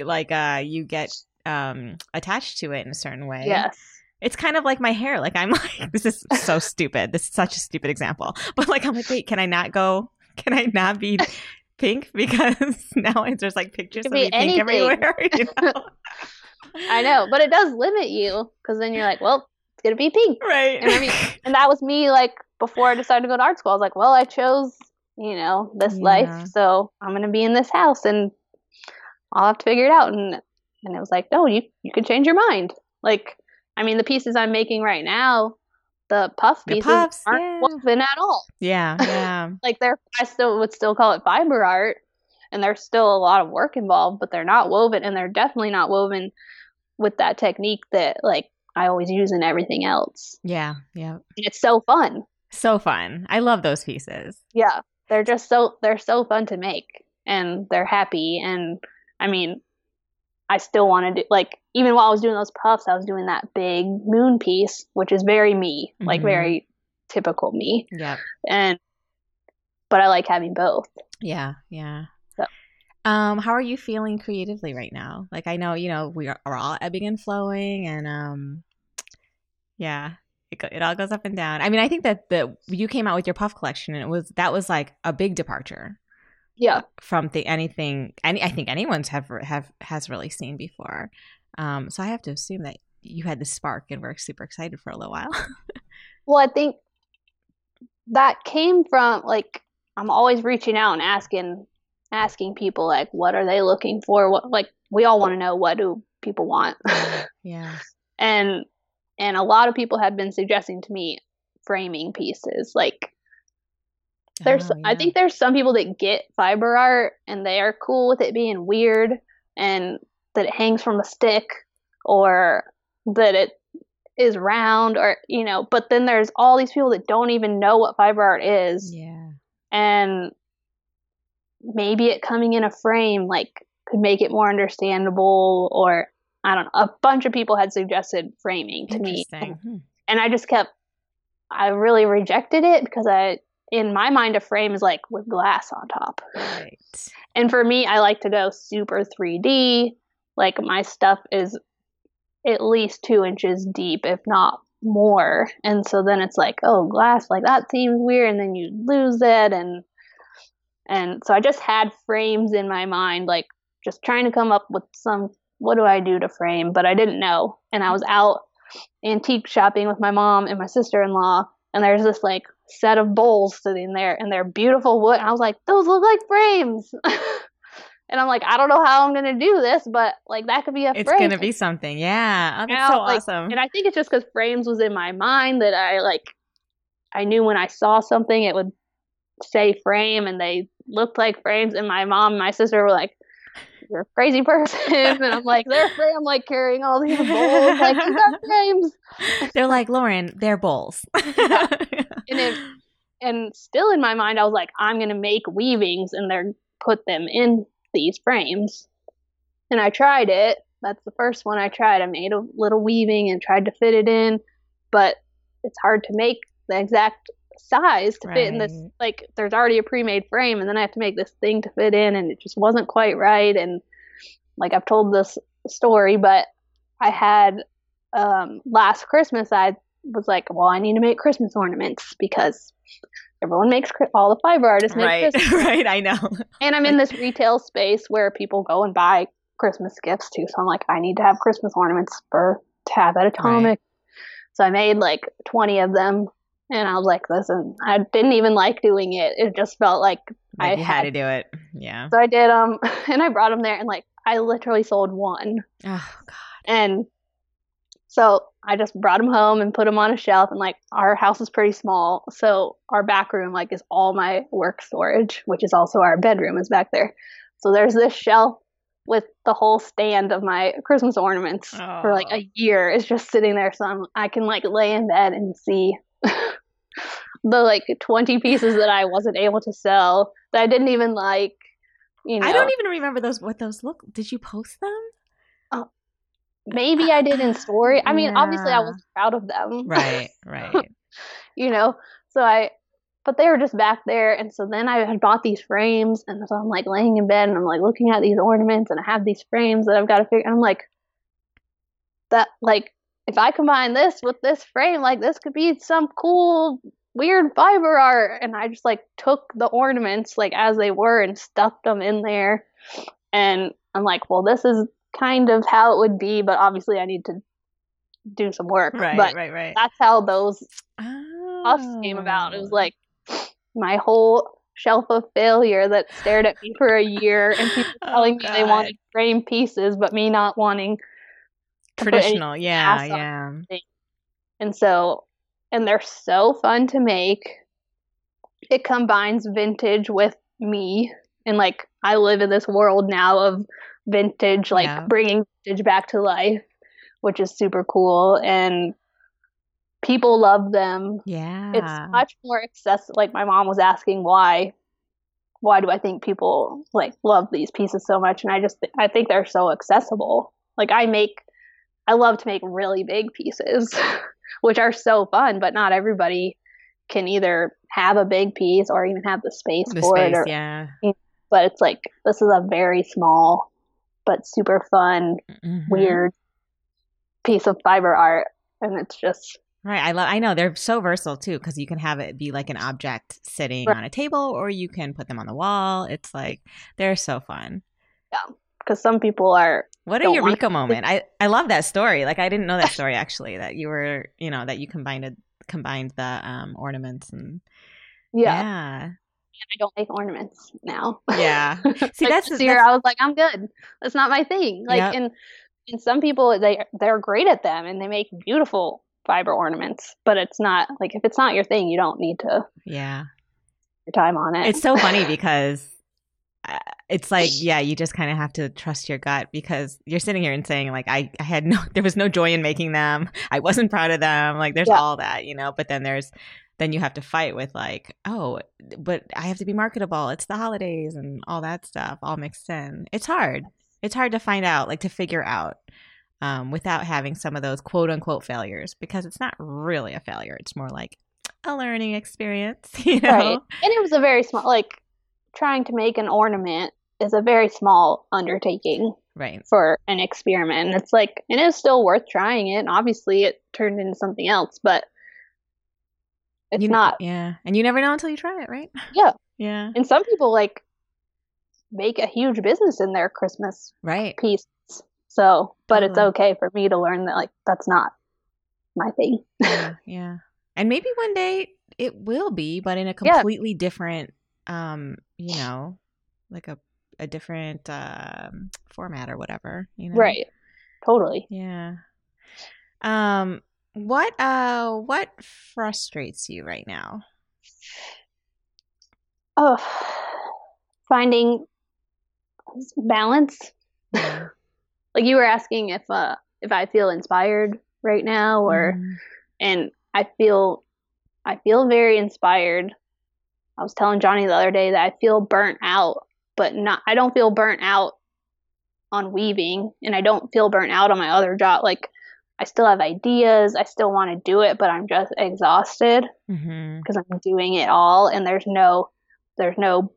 like uh you get um attached to it in a certain way. yes. It's kind of like my hair. Like I'm like this is so stupid. This is such a stupid example. But like I'm like, wait, can I not go? Can I not be pink because now there's like pictures of me pink everywhere. You know? I know, but it does limit you because then you're like, well, it's gonna be pink, right. And I mean- and that was me like before I decided to go to art school. I was like, well, I chose you know this Yeah. life, so I'm gonna be in this house, and I'll have to figure it out. And and it was like, no, you you could change your mind. Like, I mean, the pieces I'm making right now, the puff The pieces puffs, aren't yeah. woven at all. yeah, yeah. Like they're, I still would still call it fiber art, and there's still a lot of work involved, but they're not woven, and they're definitely not woven with that technique that like I always use in everything else. Yeah, yeah. And it's so fun. So fun. I love those pieces. Yeah, they're just so they're so fun to make, and they're happy. And I mean, I still want to do like even while I was doing those puffs, I was doing that big moon piece, which is very me, like Mhm. very typical me. Yeah. And but I like having both. Yeah, yeah. So- Um, how are you feeling creatively right now? Like I know, you know, we are, are all ebbing and flowing and um yeah, it it all goes up and down. I mean, I think that the you came out with your puff collection and it was that was like a big departure Yeah, from the anything any I think anyone's have have has really seen before. Um, so I have to assume that you had the spark and were super excited for a little while. Well, I think that came from like I'm always reaching out and asking asking people like what are they looking for? What like we all want to know what do people want. yeah. and and a lot of people had been suggesting to me framing pieces. Like there's Oh, I think there's some people that get fiber art and they are cool with it being weird and that it hangs from a stick or that it is round or you know but then there's all these people that don't even know what fiber art is Yeah. and maybe it coming in a frame like could make it more understandable or I don't know a bunch of people had suggested framing to me Interesting. Hmm. and I just kept I really rejected it because I in my mind, a frame is like with glass on top. Right. And for me, I like to go super 3D. Like my stuff is at least two inches deep, if not more. And so then it's like, oh, glass, like that seems weird, and then you lose it, and and so I just had frames in my mind, like just trying to come up with some what do I do to frame, but I didn't know. And I was out antique shopping with my mom and my sister in law, and there's this like set of bowls sitting there, and they're beautiful wood. And I was like, those look like frames. and I'm like, I don't know how I'm gonna do this, but like that could be a It's frame. gonna be something. Yeah. Oh, that's Now, so like, awesome. And I think it's just because frames was in my mind that I like, I knew when I saw something it would say frame, and they looked like frames. And my mom and my sister were like, "You're a crazy person," and I'm like, "They're frame." I'm like carrying all these bowls, like these are frames. They're like, Lauren, they're bowls. And it, and still in my mind, I was like, I'm gonna make weavings, and they're put them in these frames. And I tried it. That's the first one I tried. I made a little weaving and tried to fit it in, but it's hard to make the exact size to fit in this. Like, there's already a pre-made frame, and then I have to make this thing to fit in, and it just wasn't quite right. And like I've told this story, but I had um, last Christmas I was like, well, I need to make Christmas ornaments because everyone makes all the fiber artists make right. Christmas right. I know. and I'm in this retail space where people go and buy Christmas gifts too. So I'm like, I need to have Christmas ornaments for to have at Atomic. So I made like 20 of them, and I was like, listen, I didn't even like doing it. It just felt like Like I you had to do it. Yeah. So I did um, and I brought them there, and like I literally sold one, Oh God. and so I just brought them home and put them on a shelf. And like our house is pretty small, so our back room like is all my work storage, which is also our bedroom is back there. So there's this shelf with the whole stand of my Christmas ornaments for like a year. It's just sitting there, so I'm, I can like lay in bed and see the like 20 pieces that I wasn't able to sell that I didn't even like. You know, I don't even remember those. What those look? Did you post them? Oh, maybe I did in story. I mean, obviously I was proud of them. Right. Right. you know so i but they were just back there and so then i had bought these frames and so i'm like laying in bed and i'm like looking at these ornaments and i have these frames that i've got to figure i'm like that like if i combine this with this frame like this could be some cool weird fiber art and i just like took the ornaments like as they were and stuffed them in there and i'm like well this is kind of how it would be but obviously i need to do some work right. but right. Right. that's how those Oh. puffs came about. It was oh. like my whole shelf of failure that stared at me for a year and people Oh, telling me they wanted frame pieces, but me not wanting. To put any- traditional. Yeah. Yeah. And so, and they're so fun to make. It combines vintage with me. And like, I live in this world now of vintage, like Yeah. bringing vintage back to life, which is super cool. And people love them. Yeah. it's much more accessible like my mom was asking why why do i think people like love these pieces so much and i just i think they're so accessible like i make i love to make really big pieces which are so fun but not everybody can either have a big piece or even have the space the for space. it or, yeah. but it's like this is a very small but super fun Mhm. weird piece of fiber art and it's just Right. I love. I know they're so versatile too because you can have it be like an object sitting Right. on a table, or you can put them on the wall. It's like they're so fun. Because some people are What a eureka moment! I I love that story. Like I didn't know that story actually. That you were you know that you combined it, combined the um ornaments and yeah, yeah I don't make ornaments now. yeah. See Like, that's, this year that's I was like, I'm good. That's not my thing. Like, Yep. and and some people they they're great at them and they make beautiful fiber ornaments, but it's not like if it's not your thing, you don't need to yeah. your time on it. It's so funny because it's like yeah, you just kind of have to trust your gut because you're sitting here and saying like I, I had no there was no joy in making them. I wasn't proud of them. Like there's Yeah. all that, you know, but then there's then you have to fight with like, oh, but I have to be marketable. It's the holidays and all that stuff all mixed in. It's hard. It's hard to find out, like to figure out um, without having some of those quote unquote failures because it's not really a failure. It's more like a learning experience, you know. Right. And it was a very small like trying to make an ornament is a very small undertaking Right. for an experiment. It's like it is still worth trying it. And obviously it turned into something else, but it's You- not Yeah. And you never know until you try it, right? Yeah. Yeah. and some people like make a huge business in their Christmas Right. pieces. So but it's okay for me to learn that like that's not my thing. yeah, yeah. And maybe one day it will be, but in a Yeah. completely different um, you know, like a a different um format or whatever, you know. Right. Totally. Yeah. Um what uh what frustrates you right now? Oh, finding balance. Yeah. Like you were asking if uh if I feel inspired right now or Mhm. and I feel I feel very inspired. I was telling Johnny the other day that I feel burnt out, but not I don't feel burnt out on weaving and I don't feel burnt out on my other job. Like I still have ideas, I still want to do it, but I'm just exhausted Mhm. because I'm doing it all and there's no there's no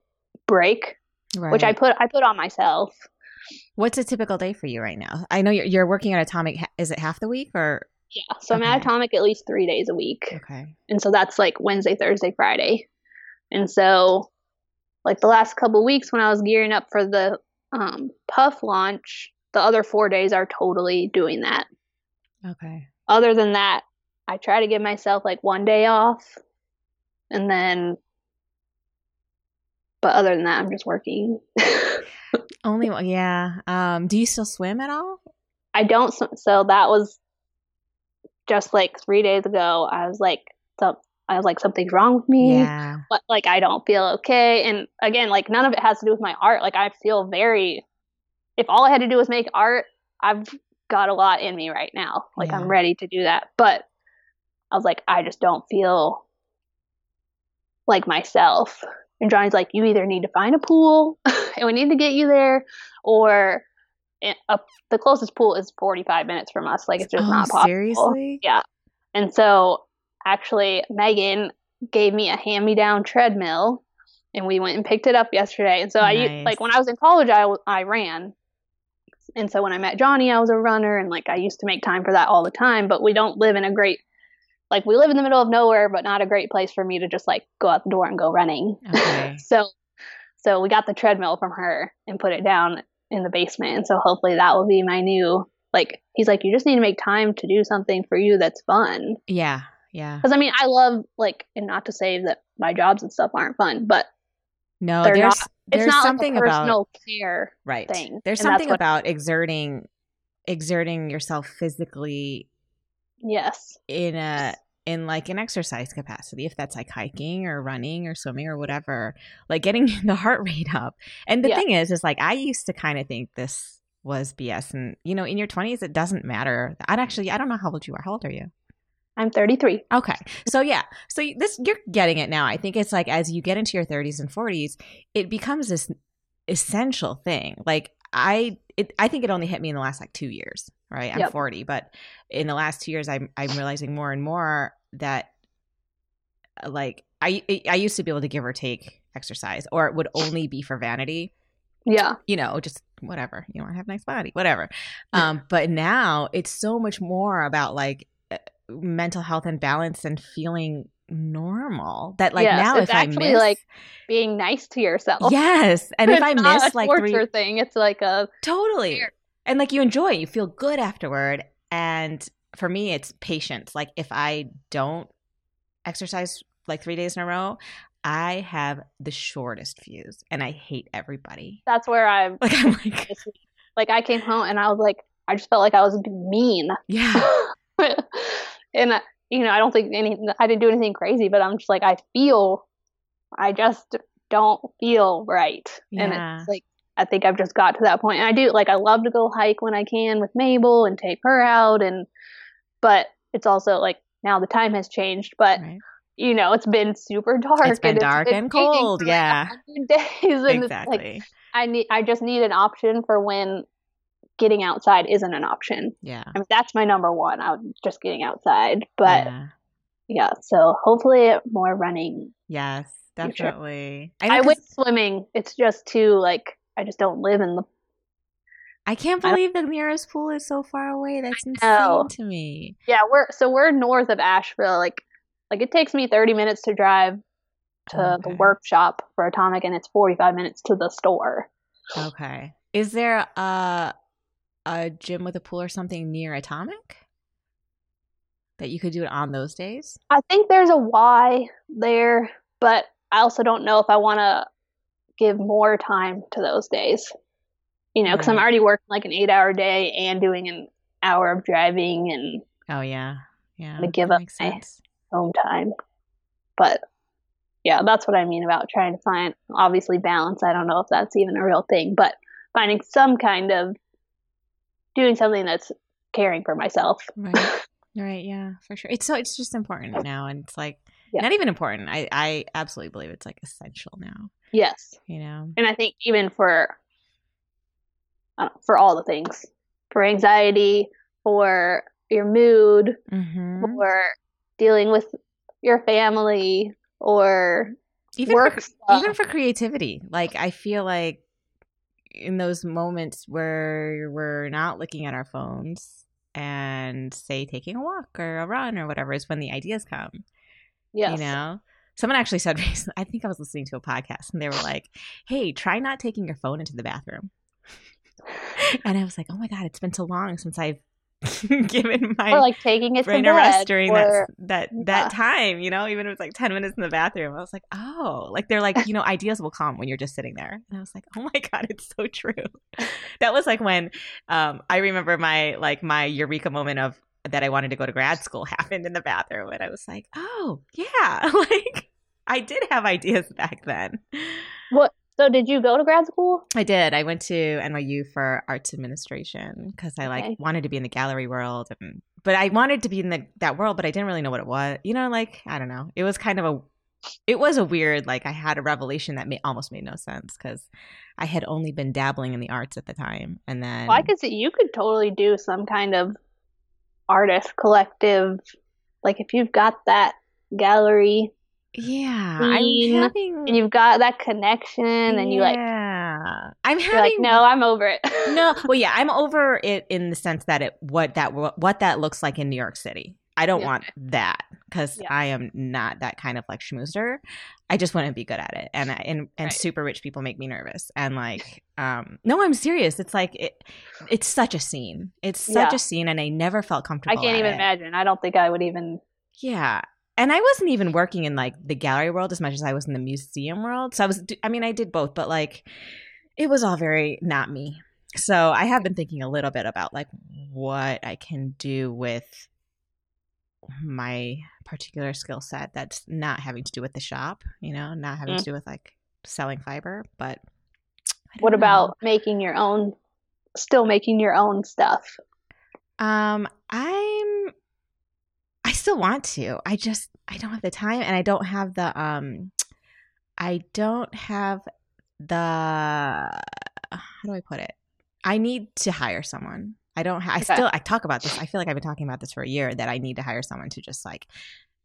break, Right. which I put I put on myself. What's a typical day for you right now? I know you're you're working at Atomic. Is it half the week or Yeah, so I'm at Atomic at least 3 days a week. okay? and so that's like Wednesday, Thursday, Friday. And so, like the last couple weeks when I was gearing up for the um, Puff launch, the other four days are totally doing that. Okay. Other than that, I try to give myself like one day off, and then. But other than that, I'm just working. Only one. Yeah. Um. Do you still swim at all? I don't. So that was just like three days ago. I was like, some, I was like, something's wrong with me. Yeah. but like I don't feel okay. And again, like none of it has to do with my art. Like I feel very if all I had to do was make art, I've got a lot in me right now. Like Yeah. I'm ready to do that. But I was like, I just don't feel like myself. And Johnny's like, you either need to find a pool and we need to get you there, or a, the closest pool is 45 minutes from us. Like it's just oh, not possible. seriously. Yeah. And so actually, Megan gave me a hand me down treadmill and we went and picked it up yesterday. And so I, like, when I was in college, I I ran. And so when I met Johnny, I was a runner and like I used to make time for that all the time. But we don't live in a great, like, we live in the middle of nowhere, but not a great place for me to just like go out the door and go running. Okay. So, so we got the treadmill from her and put it down in the basement. And so hopefully that will be my new, like, he's like, you just need to make time to do something for you that's fun. Yeah. Yeah. Because I mean, I love like, and not to say that my jobs and stuff aren't fun, but No, They're there's not- it's not something like a about personal care. right. thing, There's something what- about exerting exerting yourself physically Yes. in a in like an exercise capacity if that's like hiking or running or swimming or whatever like getting the heart rate up and the Yeah. thing is is like i used to kind of think this was bs and you know in your 20s it doesn't matter i'd actually i don't know how old you are how old are you I'm 33. Okay. So yeah. So this you're getting it now. I think it's like as you get into your 30s and 40s, it becomes this essential thing. Like I it I think it only hit me in the last like 2 years, right? I'm Yep. 40, but in the last 2 years I'm I'm realizing more and more that uh, like I I used to be able to give or take exercise or it would only be for vanity Yeah. you know, just whatever. You know, I have a nice body, whatever. Um, but now it's so much more about like mental health and balance and feeling normal that like Yes, now it's if I actually, miss like, Being nice to yourself. yes, and if It's I not miss a like torture three thing, it's like a totally and like you enjoy, it, you feel good afterward. And for me, it's patience. Like if I don't exercise like three days in a row, I have the shortest fuse, and I hate everybody. that's where I'm. Like I'm like. Like I came home and I was like, I just felt like I was mean. yeah. and uh, you know, I don't think any, I didn't do anything crazy, but I'm just like, I feel, I just don't feel right, Yeah. and it's like, I think I've just got to that point. And I do like, I love to go hike when I can with Mabel and take her out, and but it's also like now the time has changed, but. Right. You know, it's been super dark. It's been and dark been and cold, yeah. days, and it's like exactly. I need I just need an option for when getting outside isn't an option. yeah. I mean that's my number one. I'm just getting outside. But yeah. yeah, so hopefully more running. Yes, definitely. I, I went swimming. It's just too like I just don't live in the. I can't believe I the nearest pool is so far away. That's insane to me. Yeah, we're so we're north of Asheville. Like, like it takes me thirty minutes to drive to oh, okay. the workshop for Atomic, and it's forty five minutes to the store. Okay. Is there a a gym with a pool or something near Atomic? that you could do it on those days? I think there's a Y there, but I also don't know if I want to give more time to those days. You know, because right. I'm already working like an eight hour day and doing an hour of driving and. Oh, yeah. Yeah. To give up my home time. But yeah, that's what I mean about trying to find obviously balance. I don't know if that's even a real thing, but finding some kind of doing something that's caring for myself. Right. Right. Yeah, for sure. It's so it's just important now, and it's like yeah. not even important. I I absolutely believe it's like essential now. Yes. You know, and I think even for uh, for all the things, for anxiety, for your mood, mm-hmm. for dealing with your family, or even work for, even for creativity. Like I feel like in those moments where we're not looking at our phones and say taking a walk or a run or whatever is when the ideas come. Yeah. You know? Someone actually said recently, I think I was listening to a podcast and they were like, hey, try not taking your phone into the bathroom. and I was like, oh my God, it's been so long since I've given my or like taking it brain to rest during or, that that yeah. that time you know even if it's like 10 minutes in the bathroom i was like oh like they're like you know ideas will come when you're just sitting there. And i was like oh my god it's so true. That was like when um i remember my like my eureka moment of that i wanted to go to grad school happened in the bathroom and i was like oh yeah. Like i did have ideas back then. What so did you go to grad school? I did. I went to NYU for arts administration because I like okay. wanted to be in the gallery world and but I wanted to be in the that world, but I didn't really know what it was. You know, like I don't know. It was kind of a it was a weird like I had a revelation that made, almost made no sense because I had only been dabbling in the arts at the time, and then well, I could see you could totally do some kind of artist collective, like if you've got that gallery yeah, I'm having, and you've got that connection, and you like, yeah, I'm having like, no, I'm over it. no, well, yeah, I'm over it in the sense that it what that what that looks like in New York City. I don't yeah. want that because yeah. I am not that kind of like schmoozer. I just wouldn't be good at it, and and and right. super rich people make me nervous. And like, um, no, I'm serious. It's like it, it's such a scene. It's such yeah. a scene, and I never felt comfortable. I can't even it. imagine. I don't think I would even. Yeah, and I wasn't even working in like the gallery world as much as I was in the museum world. So I was, I mean, I did both, but like it was all very not me. So I have been thinking a little bit about like what I can do with my particular skill set that's not having to do with the shop, you know, not having mm. to do with like selling fiber. But what know. about making your own, still making your own stuff? Um, I'm still want to. I just I don't have the time and I don't have the um I don't have the how do I put it? I need to hire someone. I don't ha- I still I talk about this. I feel like I've been talking about this for a year that I need to hire someone to just like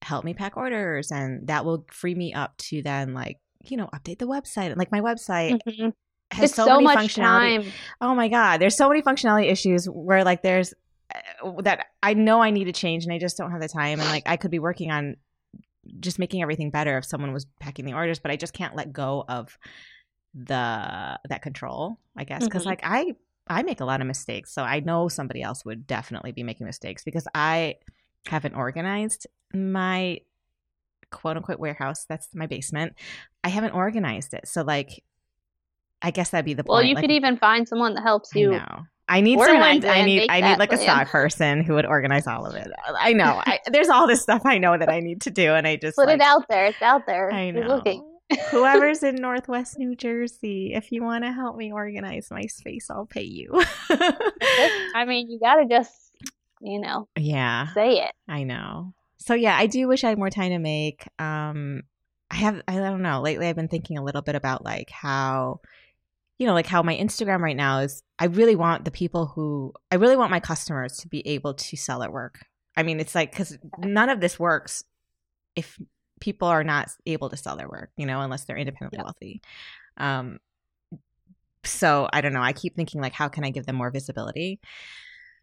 help me pack orders and that will free me up to then like, you know, update the website. Like my website mm-hmm. has so, so many functionality. Time. Oh my god, there's so many functionality issues where like there's that I know I need to change and I just don't have the time. And like I could be working on just making everything better if someone was packing the orders, but I just can't let go of the that control, I guess. because mm-hmm. like I I make a lot of mistakes. So I know somebody else would definitely be making mistakes because I haven't organized my quote unquote warehouse. That's my basement. I haven't organized it. So like I guess that'd be the point. Well, you like, could even find someone that helps you I need someone. I need. I need like plan. a stock person who would organize all of it. I know. I, there's all this stuff I know that I need to do, and I just put like, it out there. It's out there. I know. You're looking. Whoever's in Northwest New Jersey, if you want to help me organize my space, I'll pay you. I mean, you gotta just, you know, yeah, say it. I know. So yeah, I do wish I had more time to make. Um, I have. I don't know. Lately, I've been thinking a little bit about like how you know, like how my Instagram right now is, I really want the people who, I really want my customers to be able to sell at work. I mean, it's like, because none of this works if people are not able to sell their work, you know, unless they're independently Yeah. wealthy. Um, so I don't know. I keep thinking like, how can I give them more visibility?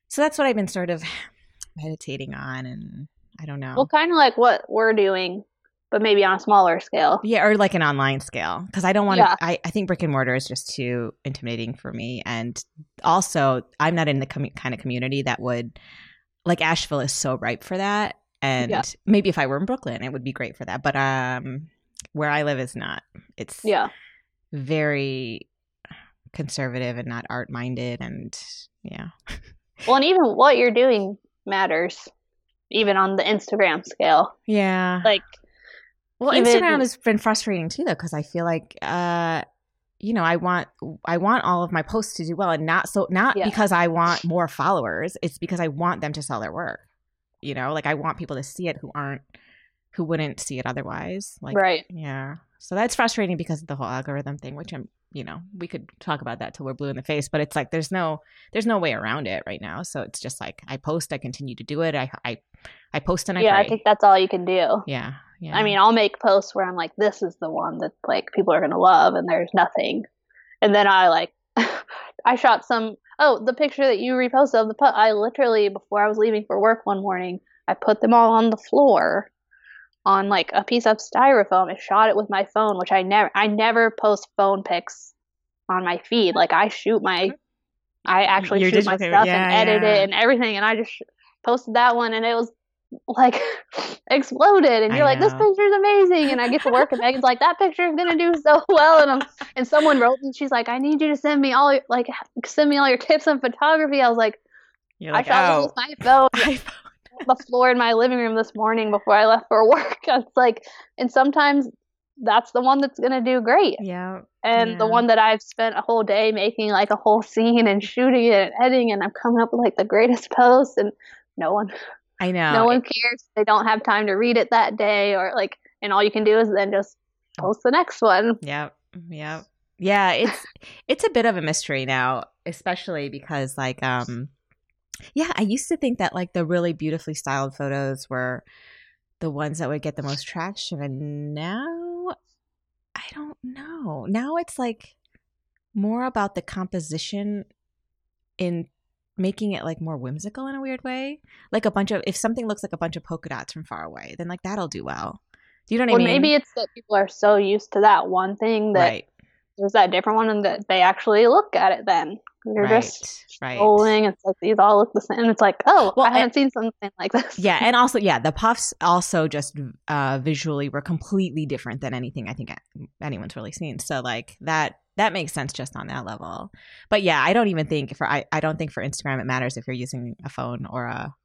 So that's what I've been sort of meditating on, and I don't know. Well, kind of like what we're doing, but maybe on a smaller scale. Yeah, or like an online scale because I don't want to. Yeah. I, I think brick and mortar is just too intimidating for me, and also I'm not in the commu- kind of community that would like Asheville is so ripe for that, and Yeah. maybe if I were in Brooklyn, it would be great for that. But um, where I live is not. It's Yeah. very conservative and not art minded, and yeah, Well, and even what you're doing matters, even on the Instagram scale. yeah. Like, Well, even- Instagram has been frustrating too, though, because I feel like, uh, you know, I want I want all of my posts to do well, and not so not Yeah. because I want more followers. It's because I want them to sell their work. You know, like I want people to see it who aren't who wouldn't see it otherwise. Like, right. yeah. So that's frustrating because of the whole algorithm thing, which I'm, you know, we could talk about that till we're blue in the face, but it's like there's no there's no way around it right now. So it's just like I post, I continue to do it. I I I post and I yeah, pray. I think that's all you can do. yeah, yeah. I mean, I'll make posts where I'm like, this is the one that like people are gonna love, and there's nothing. And then I like, I shot some. Oh, the picture that you reposted of the put. I literally before I was leaving for work one morning, I put them all on the floor, on like a piece of styrofoam. and shot it with my phone, which I never, I never post phone pics on my feed. Like I shoot my, I actually Your shoot my stuff camera- and edit yeah. it and everything, and I just posted that one, and it was like exploded and you're like this know. picture's amazing and i get to work and megan's like that picture is gonna do so well and i'm and someone wrote me she's like i need you to send me all your like send me all your tips on photography. I was like, You're like, i this with my phone on the floor in my living room this morning before i left for work. It's like and sometimes that's the one that's gonna do great. Yeah, and the one that I've spent a whole day making like a whole scene and shooting it and editing and I'm coming up with like the greatest post and no one I know. no one cares they don't have time to read it that day or like and all you can do is then just post the next one Yep. Yep. Yeah, it's it's a bit of a mystery now, especially because like um yeah, I used to think that like the really beautifully styled photos were the ones that would get the most traction and now I don't know. Now it's like more about the composition in making it like more whimsical in a weird way. Like a bunch of if something looks like a bunch of polka dots from far away, then like that'll do well. Do you know what or I mean? maybe it's that people are so used to that one thing that right. there's that different one and that they actually look at it then you're right. just right. scrolling it's like these all look the same and it's like oh Well, i haven't seen something like this Yeah, and also yeah, the puffs also just uh visually were completely different than anything I think anyone's really seen. So like that that makes sense just on that level. But yeah, I don't even think for I, I don't think for Instagram it matters if you're using a phone or a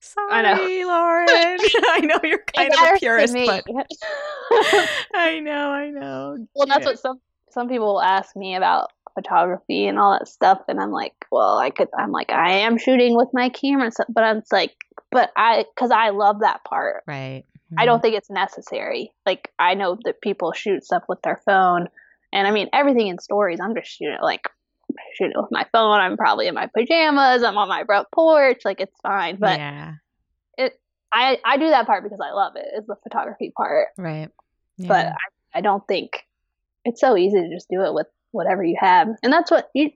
Sorry, I know. Lauren. I know you're kind of a purist, but I know, I know. Well, that's what some some people will ask me about photography and all that stuff, and I'm like, well, I could. I'm like, I am shooting with my camera, stuff, but I'm it's like, but I, because I love that part. right. I don't mm-hmm. think it's necessary. Like, I know that people shoot stuff with their phone, and I mean everything in stories. I'm just shooting it like shooting it with my phone. I'm probably in my pajamas. I'm on my front porch. Like it's fine, but yeah, it. I I do that part because I love it. it. Is the photography part right. but I, I don't think it's so easy to just do it with whatever you have and that's what you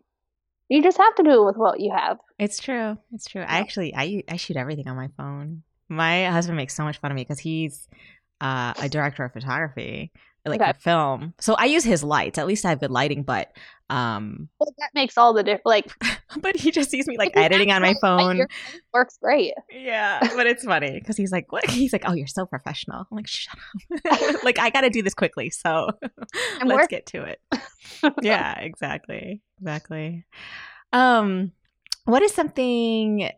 you just have to do it with what you have It's true. It's true. I actually I I shoot everything on my phone. My husband makes so much fun of me because he's uh, a director of photography, like Okay. film. So I use his lights. At least I have good lighting. But um, well, that makes all the difference like but he just sees me like editing on my actually like phone. works great Yeah, but it's funny because he's like, "What?" He's like, "Oh, you're so professional." I'm like, "Shut up!" like I got to do this quickly, so let's work- get to it. yeah, exactly, exactly. Um, what is something?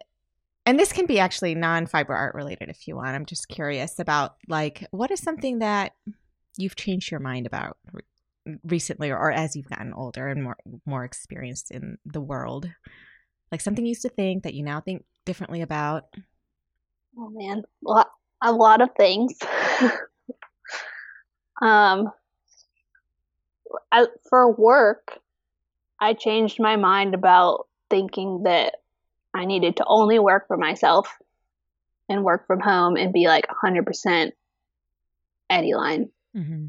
And this can be actually non-fiber art related if you want. I'm just curious about like what is something that you've changed your mind about re- recently, or, or as you've gotten older and more more experienced in the world. Like something you used to think that you now think differently about. oh man a lot, a lot of things um I, for work i changed my mind about thinking that i needed to only work for myself and work from home and be like 100% Eddy Line. Mm-hmm.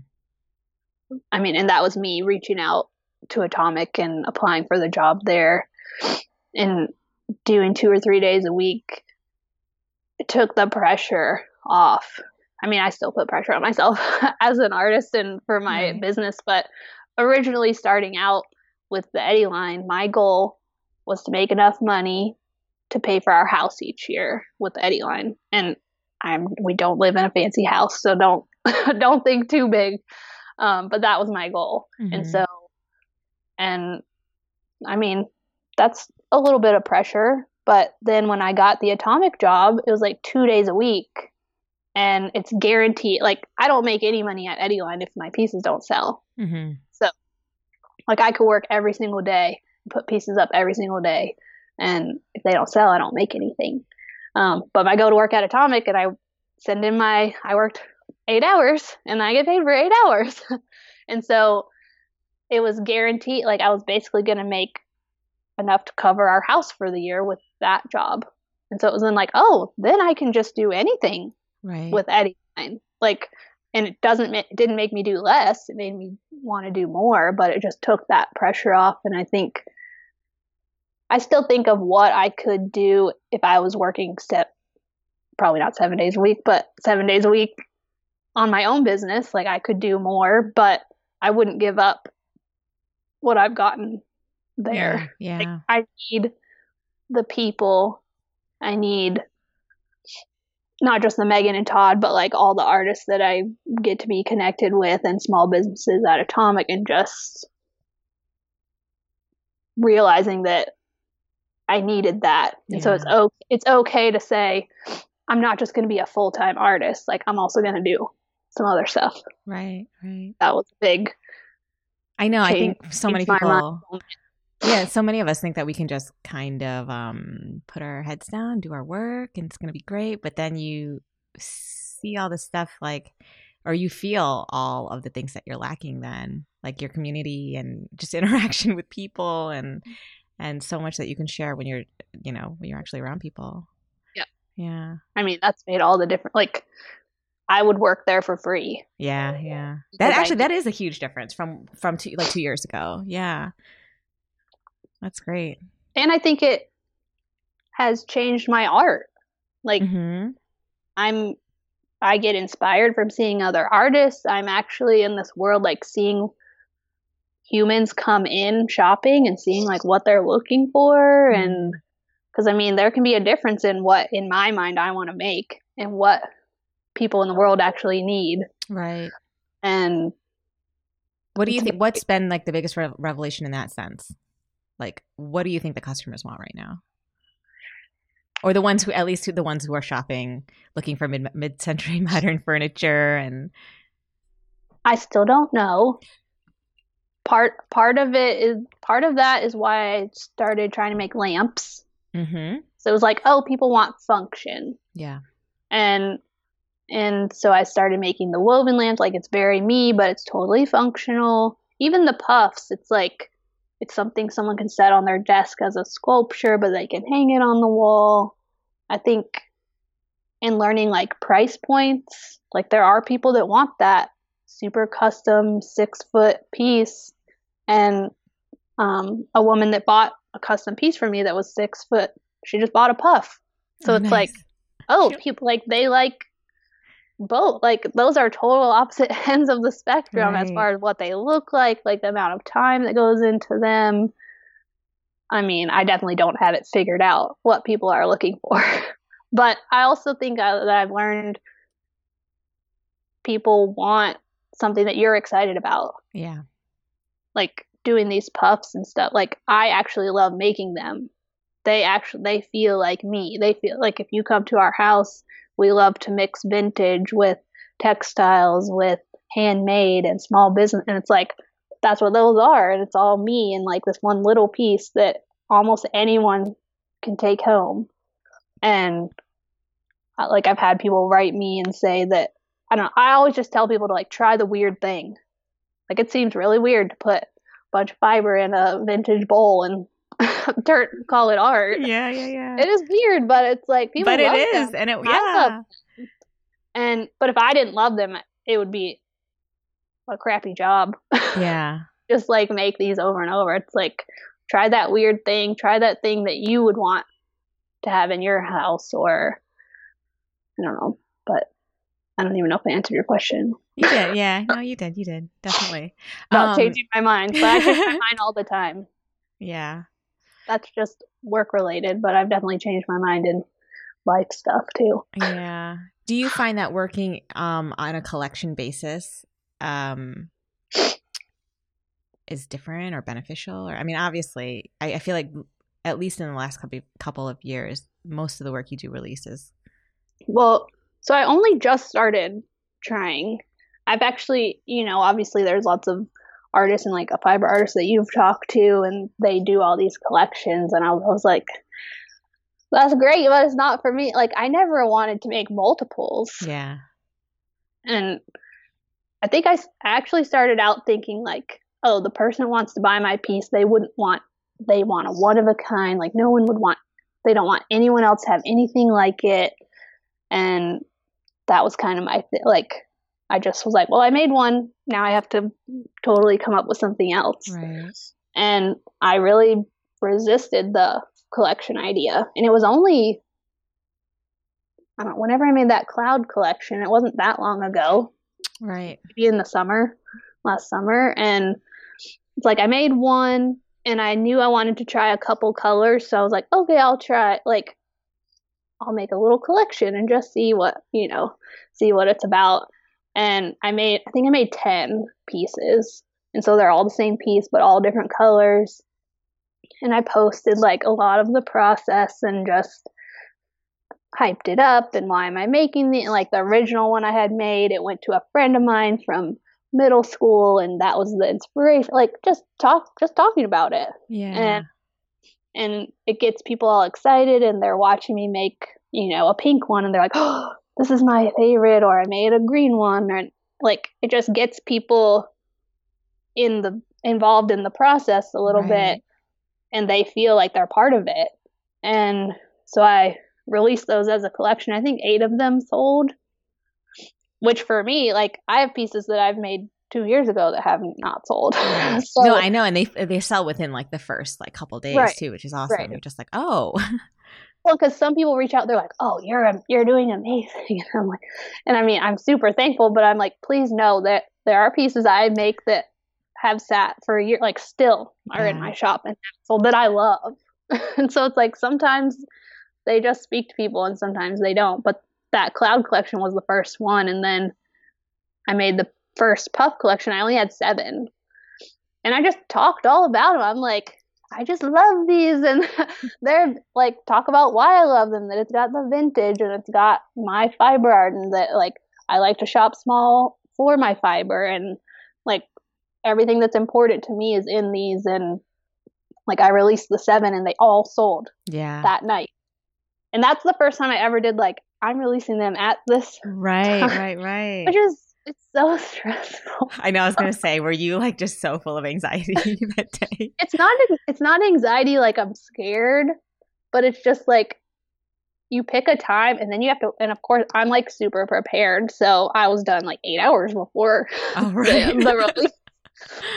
I mean, and that was me reaching out to Atomic and applying for the job there and doing two or three days a week. It took the pressure off. I mean, I still put pressure on myself as an artist and for my right. business, but originally starting out with the Eddy Eddyline, my goal was to make enough money to pay for our house each year with the Eddy Eddyline. And I'm we don't live in a fancy house, so don't don't think too big. Um, but that was my goal. Mm-hmm. And so and I mean, that's a little bit of pressure. But then when I got the atomic job, it was like two days a week. And it's guaranteed. Like, I don't make any money at Eddy Line if my pieces don't sell. Mm-hmm. So, like, I could work every single day, put pieces up every single day. And if they don't sell, I don't make anything. Um, but I go to work at Atomic and I send in my, I worked eight hours and I get paid for eight hours. and so it was guaranteed like I was basically going to make enough to cover our house for the year with that job. And so it was then like, oh, then I can just do anything right. with Eddy. Like, and it doesn't, it didn't make me do less. It made me want to do more, but it just took that pressure off. And I think, I still think of what I could do if I was working step, probably not seven days a week, but seven days a week on my own business. Like I could do more, but I wouldn't give up what I've gotten there. Yeah. yeah. Like, I need the people. I need not just the Megan and Todd, but like all the artists that I get to be connected with and small businesses at Atomic and just realizing that I needed that. And yeah. so it's okay, it's okay to say I'm not just going to be a full-time artist. Like I'm also going to do some other stuff. Right, right. That was big I know. I think so many people. Yeah, so many of us think that we can just kind of um, put our heads down, do our work, and it's going to be great. But then you see all the stuff like, or you feel all of the things that you're lacking then, like your community and just interaction with people and and so much that you can share when you're, you know, when you're actually around people. Yeah. Yeah. I mean, that's made all the different like I would work there for free. Yeah, yeah. That actually that is a huge difference from from two, like 2 years ago. Yeah. That's great. And I think it has changed my art. Like mm-hmm. I'm I get inspired from seeing other artists. I'm actually in this world like seeing humans come in shopping and seeing like what they're looking for mm-hmm. and because I mean there can be a difference in what in my mind I want to make and what people in the world actually need. Right. And what do you think? What's been like the biggest re- revelation in that sense? Like, what do you think the customers want right now? Or the ones who, at least the ones who are shopping, looking for mid mid century modern furniture, and I still don't know. Part part of it is part of that is why I started trying to make lamps. Mm-hmm. So it was like, oh, people want function. Yeah. And and so I started making the woven lamps. Like it's very me, but it's totally functional. Even the puffs, it's like it's something someone can set on their desk as a sculpture, but they can hang it on the wall. I think in learning like price points, like there are people that want that super custom six foot piece. And um, a woman that bought a custom piece for me that was six foot, she just bought a puff. So oh, it's nice. like, oh, people like they like both like those are total opposite ends of the spectrum right. as far as what they look like like the amount of time that goes into them. I mean i definitely don't have it figured out what people are looking for but i also think uh, that i've learned people want something that you're excited about. Yeah. Like doing these puffs and stuff like i actually love making them. They actually they feel like me. They feel like if you come to our house we love to mix vintage with textiles, with handmade and small business. And it's like, that's what those are. And it's all me and like this one little piece that almost anyone can take home. And like I've had people write me and say that I don't know, I always just tell people to like try the weird thing. Like it seems really weird to put a bunch of fiber in a vintage bowl and dirt call it art. Yeah, yeah, yeah. It is weird, but it's like people. But it is, them. and it yeah. And but if I didn't love them, it would be a crappy job. Yeah. Just like make these over and over. It's like try that weird thing, try that thing that you would want to have in your house or I don't know, but I don't even know if I answered your question. You did, yeah. No, you did. You did definitely. About um, changing my mind, but I change my mind all the time. Yeah, that's just work related, but I've definitely changed my mind in life stuff too. Yeah. Do you find that working um, on a collection basis um, is different or beneficial? Or I mean, obviously, I, I feel like at least in the last couple couple of years, most of the work you do releases. Well, so I only just started trying. I've actually, you know, obviously there's lots of artists and like a fiber artist that you've talked to and they do all these collections and I was like that's great but it's not for me. Like I never wanted to make multiples. Yeah. And I think I actually started out thinking like oh the person wants to buy my piece they wouldn't want they want a one of a kind like no one would want they don't want anyone else to have anything like it. And that was kind of my th- like I just was like, well, I made one. Now I have to totally come up with something else. Right. And I really resisted the collection idea. And it was only, I don't whenever I made that cloud collection, it wasn't that long ago. Right. Maybe in the summer, last summer. And it's like I made one and I knew I wanted to try a couple colors. So I was like, okay, I'll try. Like, I'll make a little collection and just see what, you know, see what it's about and I made I think I made 10 pieces. And so they're all the same piece but all different colors. And I posted like a lot of the process and just hyped it up and why am I making the like the original one I had made it went to a friend of mine from middle school and that was the inspiration like just talk just talking about it. Yeah. And and it gets people all excited and they're watching me make, you know, a pink one and they're like, "Oh, this is my favorite or I made a green one or like it just gets people in the involved in the process a little right. bit and they feel like they're part of it. And so I released those as a collection. I think 8 of them sold which for me like I have pieces that I've made two years ago that have not sold. so, no, I know, and they they sell within like the first like couple days right, too, which is awesome. Right. You're just like, oh, well, because some people reach out, they're like, "Oh, you're you're doing amazing," and I'm like, and I mean, I'm super thankful, but I'm like, please know that there are pieces I make that have sat for a year, like still are yeah. in my mm-hmm. shop and sold that I love, and so it's like sometimes they just speak to people and sometimes they don't. But that cloud collection was the first one, and then I made the first puff collection. I only had seven, and I just talked all about them. I'm like, I just love these. And they're like, talk about why I love them, that it's got the vintage and it's got my fiber art and that like I like to shop small for my fiber and like everything that's important to me is in these. And like I released the seven and they all sold yeah that night. And that's the first time I ever did like, I'm releasing them at this. Right, time, right, right. Which is it's so stressful. I know. I was gonna say, were you like just so full of anxiety that day? It's not. It's not anxiety like I'm scared, but it's just like you pick a time and then you have to. And of course, I'm like super prepared, so I was done like eight hours before oh, right. the, the release.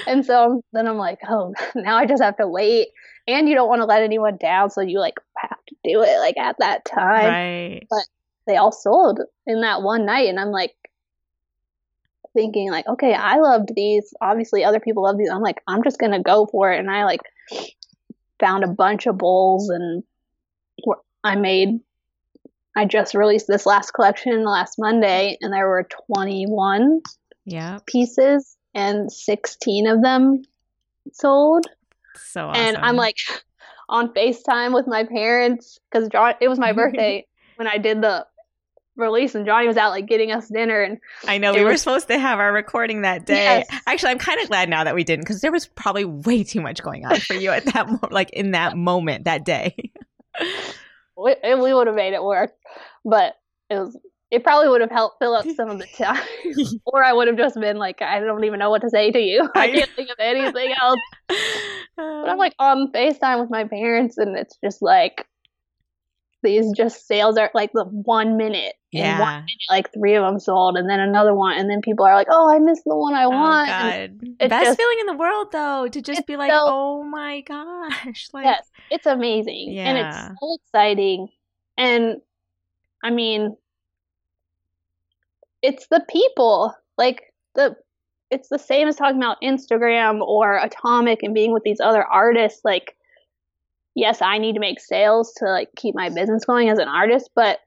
and so then I'm like, oh, now I just have to wait. And you don't want to let anyone down, so you like have to do it like at that time. Right. But they all sold in that one night, and I'm like, thinking like, okay, I loved these. Obviously, other people love these. I'm like, I'm just gonna go for it, and I like found a bunch of bowls, and I made. I just released this last collection last Monday, and there were 21 yeah pieces, and 16 of them sold. So awesome. And I'm like on FaceTime with my parents because It was my birthday when I did the release and Johnny was out like getting us dinner and I know we was, were supposed to have our recording that day. Yes. Actually, I'm kind of glad now that we didn't because there was probably way too much going on for you at that mo- like in that moment that day. we, we would have made it work, but it was it probably would have helped fill up some of the time, or I would have just been like, I don't even know what to say to you. I can't think of anything else. But I'm like on Facetime with my parents, and it's just like these just sales are like the one minute Yeah. And one, like three of them sold, and then another one, and then people are like, "Oh, I missed the one I Oh want." God. Best just- feeling in the world though to just be like, so- "Oh my gosh." Like yes, it's amazing, and it's so exciting, and I mean, it's the people like the. It's the same as talking about Instagram or Atomic and being with these other artists. Like, yes, I need to make sales to like keep my business going as an artist, but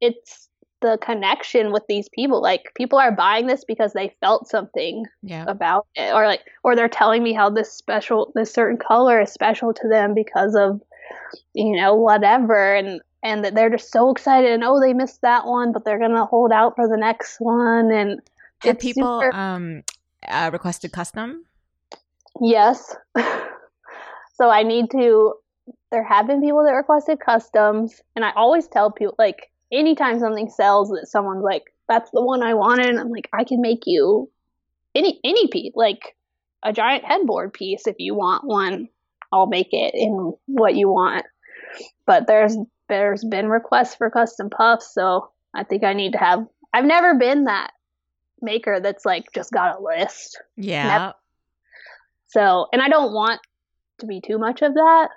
it's the connection with these people. Like, people are buying this because they felt something yeah. about it or like or they're telling me how this special this certain color is special to them because of you know whatever and and that they're just so excited and oh they missed that one but they're gonna hold out for the next one and Have people super- um uh, requested custom? yes so i need to there have been people that requested customs and i always tell people like anytime something sells that someone's like that's the one i wanted and i'm like i can make you any any piece like a giant headboard piece if you want one. I'll make it in what you want. But there's there's been requests for custom puffs so i think i need to have i've never been that maker that's like just got a list. Yeah. so, and I don't want to be too much of that.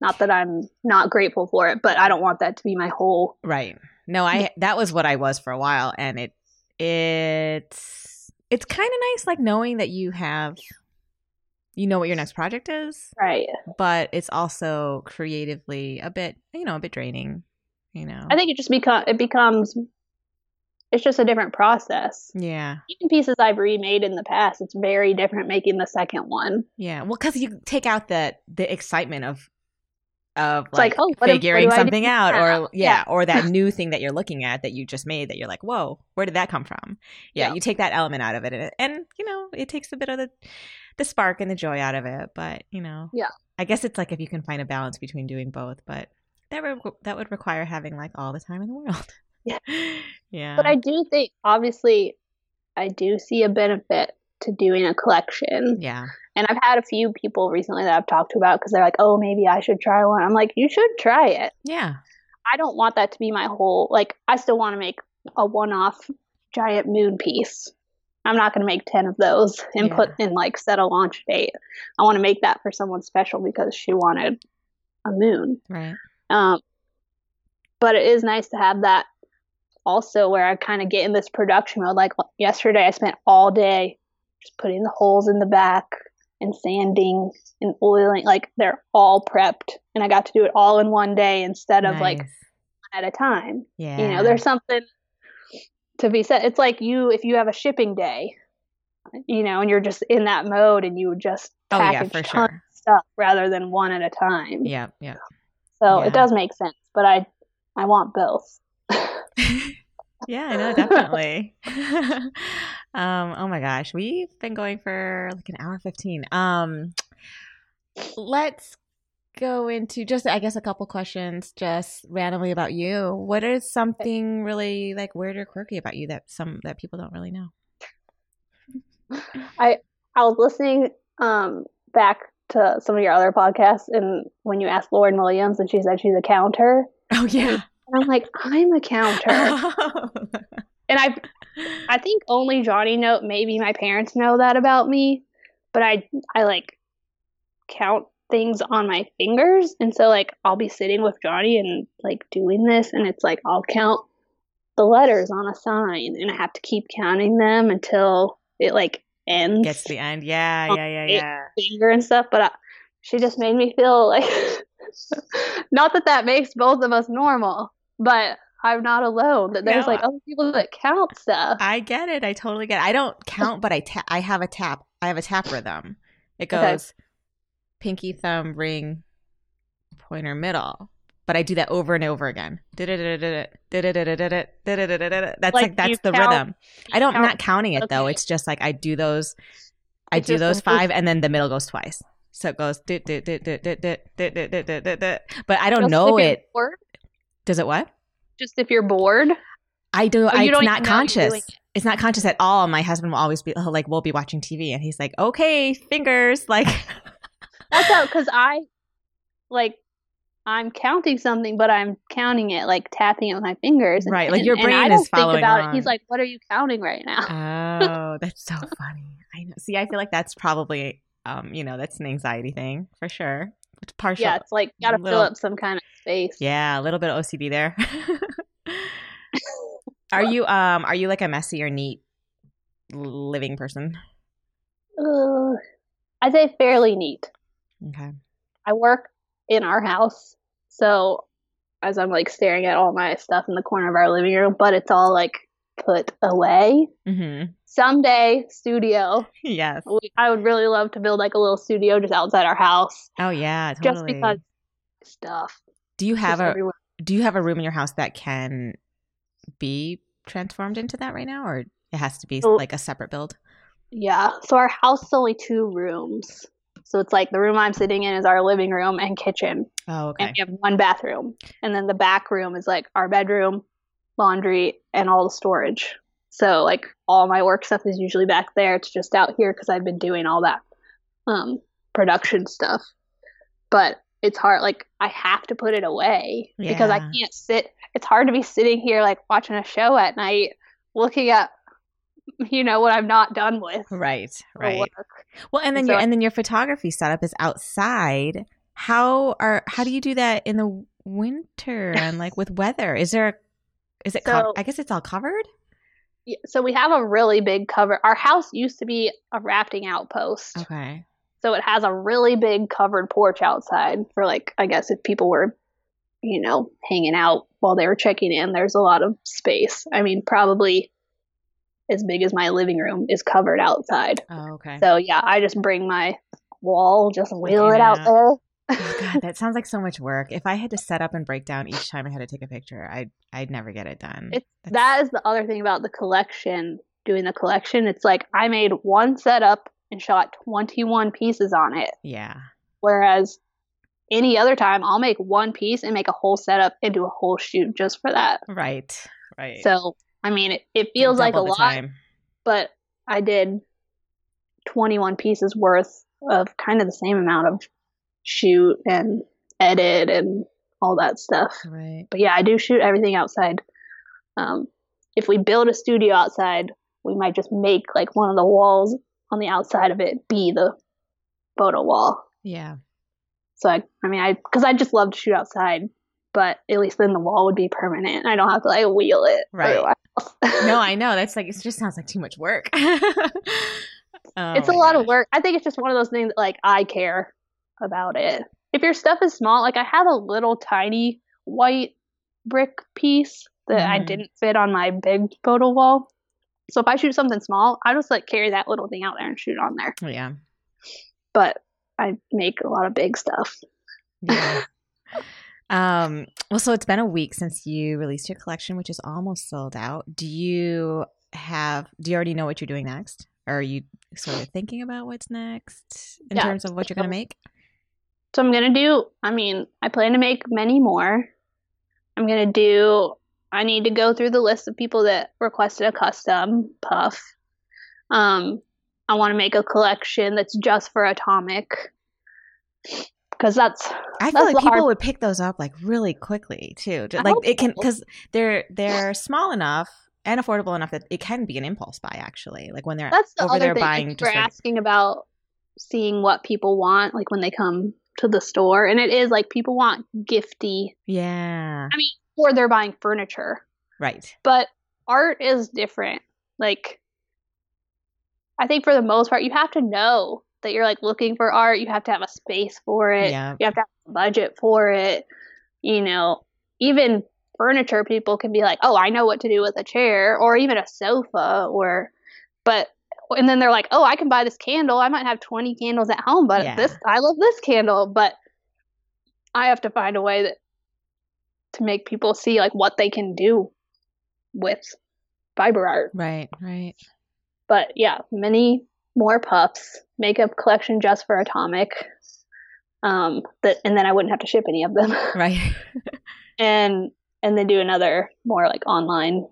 Not that I'm not grateful for it, but I don't want that to be my whole. Right. No, I that was what I was for a while and it it's it's kind of nice like knowing that you have you know what your next project is, Right. but it's also creatively a bit, you know, a bit draining, you know. I think it just become it becomes. It's just a different process. yeah. Even pieces I've remade in the past, it's very different making the second one. Yeah. Well, cuz you take out the the excitement of of like, like, oh, what do- what figuring do I do something out or yeah, Yeah. or that new thing that you're looking at that you just made that you're like, "Whoa, where did that come from?" Yeah, Yeah. you take that element out of it and, and you know, it takes a bit of the the spark and the joy out of it, but, you know. Yeah. I guess it's like if you can find a balance between doing both, but that re- that would require having like all the time in the world. Yeah. yeah. But I do think, obviously, I do see a benefit to doing a collection. yeah. And I've had a few people recently that I've talked to about because they're like, oh, maybe I should try one. I'm like, you should try it. Yeah. I don't want that to be my whole like I still want to make a one-off giant moon piece. I'm not going to make 10 of those and Yeah. put in like set a launch date. I want to make that for someone special because she wanted a moon. Right. Um but it is nice to have that also where I kind of get in this production mode like yesterday I spent all day just putting the holes in the back and sanding and oiling like they're all prepped and I got to do it all in one day instead of like Nice. at a time. yeah. You know, there's something to be said. It's like you if you have a shipping day, you know, and you're just in that mode and you would just Oh, yeah, package for tons sure. of stuff rather than one at a time. Yeah, yeah. So Yeah. it does make sense, but I I want both. yeah, I know, definitely. um, oh my gosh, we've been going for like an hour fifteen. Um, let's go into just, I guess, a couple questions, just randomly about you. What is something really like weird or quirky about you that some that people don't really know? I I was listening um back to some of your other podcasts and when you asked Lauren Williams and she said she's a counter. Oh yeah. And I'm like, I'm a counter. and I I think only Johnny know maybe my parents know that about me, but I I like count things on my fingers and so like I'll be sitting with Johnny and like doing this and it's like I'll count the letters on a sign and I have to keep counting them until it like ends Gets the end. Yeah, yeah, yeah, yeah. finger and stuff but I, she just made me feel like not that that makes both of us normal but I'm not alone that there's No. like other people that count stuff I get it. I totally get it. I don't count, but I ta- I have a tap. I have a tap rhythm. It Okay. goes pinky, thumb, ring, pointer, middle. But I do that over and over again. That's Like, like that's the count- rhythm. I don't. I'm count- not counting it though. It's just like I do those. I It's do those five, and then the middle goes twice. So it goes. But I don't know it. Does it what? just if you're bored I do. I, it's not even know you're doing conscious. It's not conscious at all. My husband will always be like, we'll be watching TV, and he's like, "Okay, fingers." Like, That's out because I like I'm counting something, but I'm counting it like tapping it with my fingers. Right, like your and brain I is don't think following about along. it. He's like, "What are you counting right now?" Oh, that's so funny. I know. See, I feel like that's probably, um, you know, that's an anxiety thing for sure. It's partial. yeah, it's like got to little- fill up some kind of space. Yeah, a little bit of OCD there. are you um are you like a messy or neat living person? Uh, I'd say fairly neat. Okay. I work in our house, so as I'm like staring at all my stuff in the corner of our living room, but it's all like put away. Mm-hmm. Someday, studio. Yes. We- I would really love to build like a little studio just outside our house, Oh yeah, totally. just because stuff. do you have a everywhere. do you have a room in your house that can be transformed into that right now, or it has to be Oh. like a separate build? Yeah. So our house is only two rooms. So it's like the room I'm sitting in is our living room and kitchen. Oh, okay. And we have one bathroom. And then the back room is like our bedroom, laundry, and all the storage. So like all my work stuff is usually back there. It's just out here because I've been doing all that um production stuff. But it's hard like I have to put it away because I can't sit it's hard to be sitting here like watching a show at night looking at you know what I'm not done with. Right, right. work. Well, and then So your and then your photography setup is outside. How are how do you do that in the winter and like with weather? Is there a, is it co- I guess it's all covered? Yeah, so we have a really big cover. Our house used to be a rafting outpost. Okay. So it has a really big covered porch outside for like I guess if people were you know hanging out while they were checking in, there's a lot of space. I mean, probably as big as my living room is covered outside. Oh, okay. So yeah, I just bring my wall, just wheel it out there. Oh, God, that sounds like so much work. If I had to set up and break down each time I had to take a picture, I'd I'd never get it done. It's That's- that is the other thing about the collection. Doing the collection, it's like I made one setup and shot 21 pieces on it. yeah. Whereas any other time, I'll make one piece and make a whole setup and do a whole shoot just for that. Right. Right. So, I mean, it, it feels like a lot, time. but I did 21 pieces worth of kind of the same amount of shoot and edit and all that stuff. Right. But yeah, I do shoot everything outside. Um, if we build a studio outside, we might just make like one of the walls on the outside of it be the photo wall. Yeah. So I, I mean, I because I just love to shoot outside, but at least then the wall would be permanent. I don't have to like wheel it. Right. No, I know. That's like it just sounds like too much work. Oh it's a my lot of work. I think it's just one of those things that like I care about it. If your stuff is small, like I have a little tiny white brick piece that I Mhm. didn't fit on my big photo wall. So if I shoot something small, I just like carry that little thing out there and shoot on there. Yeah. But I make a lot of big stuff. Yeah. um, well, so it's been a week since you released your collection, which is almost sold out. Do you have, do you already know what you're doing next? Or are you sort of thinking about what's next in Yeah, terms of what you're going to make? So I'm gonna do. I mean, I plan to make many more. I'm gonna do. I need to go through the list of people that requested a custom puff. Um, I want to make a collection that's just for Atomic, because that's I feel That's like people hard- would pick those up like really quickly too. Just, like it can because they're they're small enough and affordable enough that it can be an impulse buy actually. Like when they're that's the over other there thing. buying just we're like asking about seeing what people want, like when they come to the store, and it is like people want gifty, yeah, I mean, or they're buying furniture. right. but art is different like i think for the most part you have to know that you're like looking for art you have to have a space for it Yeah. you have to have a budget for it you know even furniture people can be like oh i know what to do with a chair or even a sofa or but and then they're like oh i can buy this candle i might have 20 candles at home but Yeah. this i love this candle but i have to find a way that to make people see like what they can do with fiber art. Right, right. But yeah, many more puffs, makeup collection just for Atomic. Um that and then I wouldn't have to ship any of them. Right. and and then do another more like online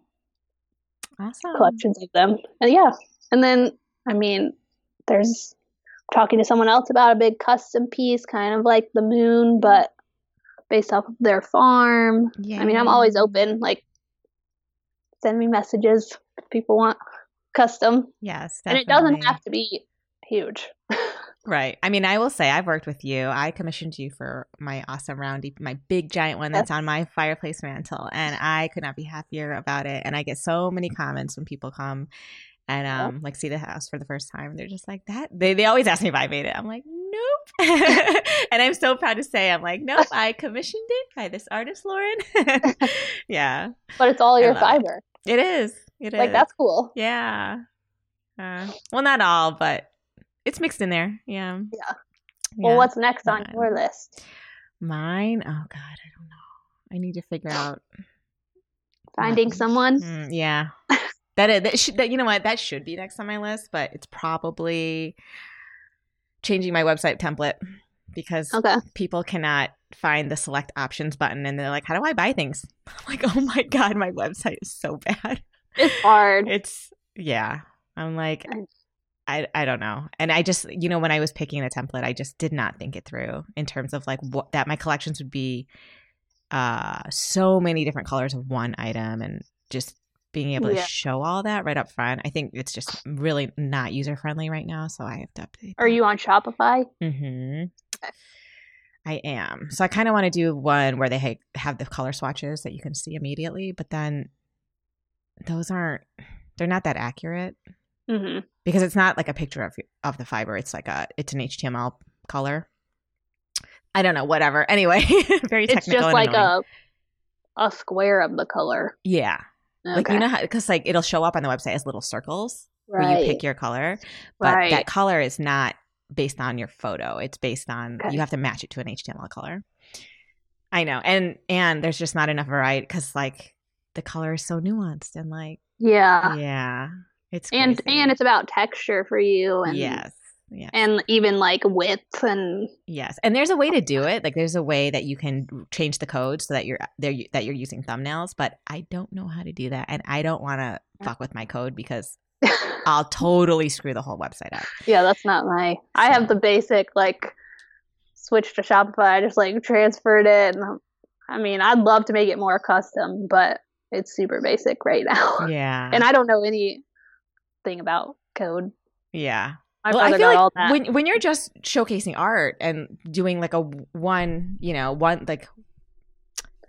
awesome. collections of them. And yeah. And then I mean there's talking to someone else about a big custom piece, kind of like the moon, but based off of their farm. Yeah. I mean, I'm always open. Like, send me messages if people want custom, Yes, and it doesn't have to be huge. Right. I mean, I will say I've worked with you. I commissioned you for my awesome roundy, my big giant one that's on my fireplace mantle, and I could not be happier about it. And I get so many comments when people come and Yeah. um like see the house for the first time. and They're just like that. They they always ask me if I made it. I'm like, nope. and I'm so proud to say I'm like, nope. I commissioned it by this artist, Lauren. yeah, But it's all your love it. fiber. it is. It is. Like that's cool. Yeah. Uh, well, not all, but it's mixed in there. Yeah. Yeah. Well, Yeah. what's next on your list? Mine? Oh God, I don't know. I need to figure out. Finding someone. Mm, yeah, that is, that should that you know what that should be next on my list, but it's probably changing my website template because Okay. people cannot find the select options button and they're like, "How do I buy things?" I'm like, "Oh my God, my website is so bad." It's hard. It's yeah. I'm like I I don't know. And I just you know when I was picking the template, I just did not think it through in terms of like what that my collections would be uh so many different colors of one item and just being able to Yeah. show all that right up front. I think it's just really not user friendly right now, so I have to update. Are you on Shopify? Mhm. Okay. I am. So I kind of want to do one where they ha- have the color swatches that you can see immediately, but then those aren't they're not that accurate hmm because it's not like a picture of of the fiber. It's like a it's an HTML color. I don't know, whatever. Anyway, very It's just like annoying. a a square of the color. yeah, like Okay. you know how because like it'll show up on the website as little circles right. where you pick your color, but right. that color is not based on your photo. It's based on Okay. you have to match it to an HTML color. I know, and and there's just not enough variety because like the color is so nuanced and like yeah. yeah, it's And and it's about texture for you and yes, yes. and even like width and Yes, and there's a way to do it. Like there's a way that you can change the code so that you're uh, there that you're using thumbnails. But I don't know how to do that, and I don't want to fuck with my code because I'll totally screw the whole website up. yeah, that's not my. I have the basic like switch to Shopify. I just like transferred it. And, I mean, I'd love to make it more custom, but it's super basic right now. Yeah, And I don't know anything about code. yeah. My well, I feel like all that. when when you're just showcasing art and doing like a one, you know, one like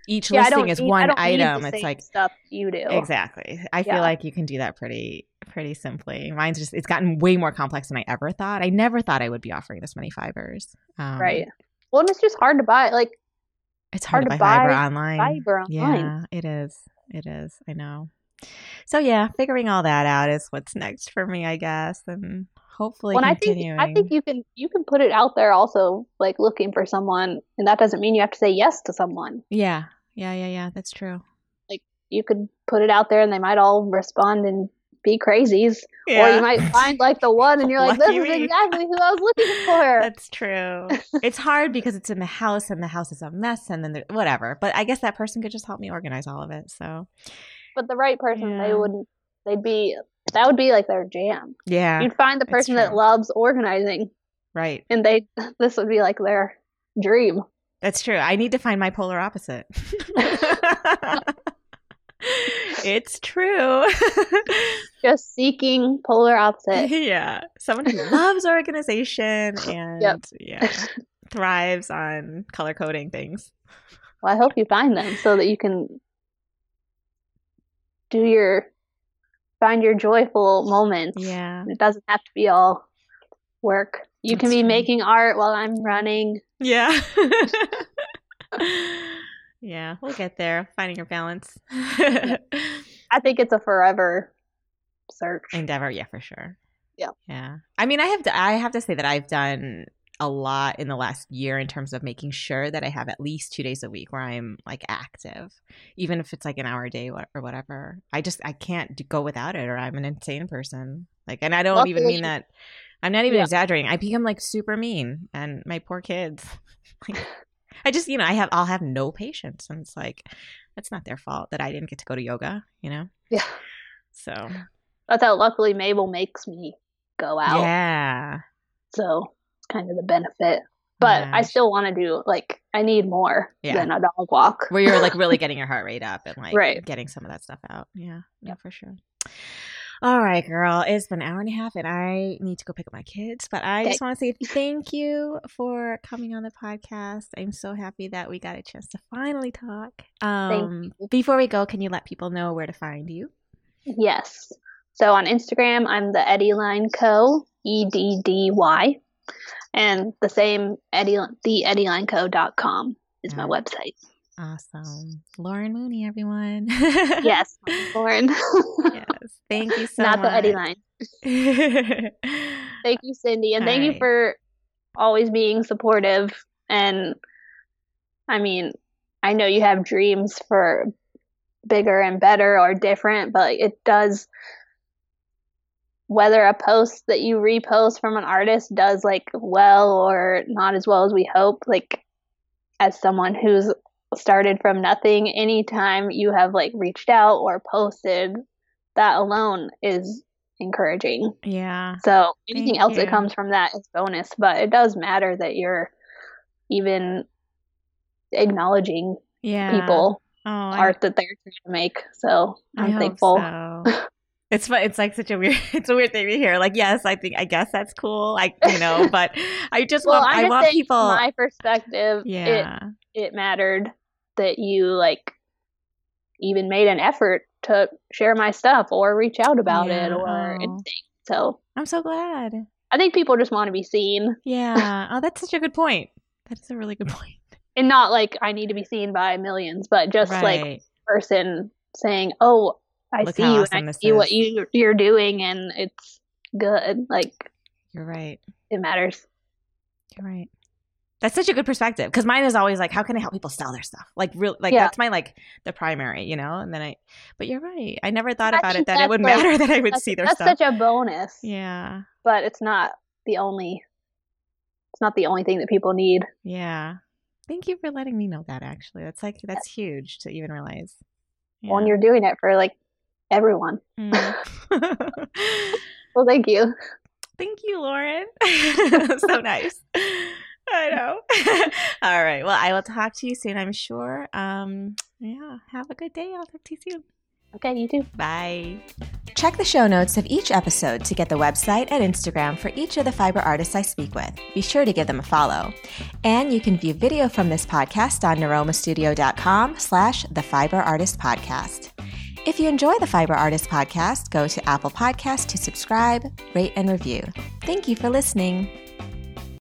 each yeah, listing is need- one don't need the item. It's like stuff you do. Exactly. I feel like you can do that pretty pretty simply. Mine's just it's gotten way more complex than I ever thought. I never thought I would be offering this many fibers. Um, Right. Well, and it's just hard to buy. Like It's hard, Hard to to buy fiber buy online. fiber online. Yeah, it is. It is. I know. So yeah, figuring all that out is what's next for me, I guess, and hopefully when I think continuing. I think you can you can put it out there also like looking for someone, and that doesn't mean you have to say yes to someone. yeah, yeah, yeah, yeah. That's true. Like you could put it out there, and they might all respond and be crazies, or you might find like the one, and you're like, "This is exactly who I was looking for." That's true. it's hard because it's in the house and the house is a mess and then there, whatever. But I guess that person could just help me organize all of it. So but the right person, Yeah. they wouldn't. They'd be that would be like their jam. yeah, You'd find the person that loves organizing, right. and they this would be like their dream. That's true. I need to find my polar opposite. it's true. Just seeking polar opposite. yeah. Someone who loves organization and Yep. yeah, thrives on color coding things. Well, I hope you find them so that you can do your find your joyful moments. Yeah. It doesn't have to be all work. You can be true. making art while I'm running. Yeah. yeah, we'll get there. Finding your balance. I think it's a forever search. Endeavor, yeah, for sure. Yeah. Yeah. I mean, I have to I have to say that I've done a lot in the last year in terms of making sure that I have at least 2 days a week where I'm like active, even if it's like an hour a day or whatever. I just I can't go without it or I'm an insane person. Like and I don't even mean that I'm not even Yeah. exaggerating. I become like super mean and my poor kids. Like I just, you know, I have I'll have no patience and it's like that's not their fault that I didn't get to go to yoga, you know? Yeah. So, That's how luckily Mabel makes me go out. yeah. So kind of the benefit. But Yeah. I still want to do like I need more Yeah. than a dog walk. Where you're like really getting your heart rate up and like Right. getting some of that stuff out. Yeah, yeah, for sure. All right, girl. It's been an hour and a half, and I need to go pick up my kids. But I just want to say thank you for coming on the podcast. I'm so happy that we got a chance to finally talk. Um, before we go, can you let people know where to find you? Yes. So on Instagram, I'm the Eddy Line Co. E D D Y, and the same Eddy the EddyLineCo.com is my Alright. website. Awesome, Lauren Mooney, everyone. Yes, Lauren. yes. Thank you so Not much. Not the Eddy Line. Thank you, Cindy, and thank you for always being supportive. And I mean, I know you have dreams for bigger and better or different, but it does. Whether a post that you repost from an artist does like well or not as well as we hope, like as someone who's started from nothing, anytime you have like reached out or posted, that alone is encouraging. yeah. So anything Thank else that comes from that is bonus, but it does matter that you're even acknowledging Yeah. people Oh, I- art that they're trying to make. So I I'm thankful. so. It's fu- it's like such a weird it's a weird thing to hear. Like yes, I think I guess that's cool. Like you know, but I just Well, want I want people. from my perspective, yeah, it it mattered that you like even made an effort to share my stuff or reach out about it or oh. anything. So I'm so glad. I think people just want to be seen Yeah. oh, that's such a good point. That's a really good point. and not like I need to be seen by millions, but just like person saying, "Oh, I Look see you awesome and I see what you you're doing, and it's good." Like You're right. it matters. You're right. That's such a good perspective because mine is always like, how can I help people sell their stuff? Like, real, like Yeah. that's my like the primary, you know. And then I, but you're right. I never thought I about it that it would like- matter that I would see their that's stuff. That's such a bonus, yeah, but it's not the only. It's not the only thing that people need. yeah. Thank you for letting me know that. Actually, that's like that's huge to even realize. When you're doing it for like everyone. Mm. Well, thank you. Thank you, Lauren. so nice. I know. All right. Well, I will talk to you soon, I'm sure. Um, yeah. Have a good day. I'll talk to you soon. Okay, you too. Bye. Check the show notes of each episode to get the website and Instagram for each of the fiber artists I speak with. Be sure to give them a follow. And you can view video from this podcast on niromastudio.com slash the fiber artist podcast. If you enjoy the Fiber Artist podcast, go to Apple Podcasts to subscribe, rate, and review. Thank you for listening.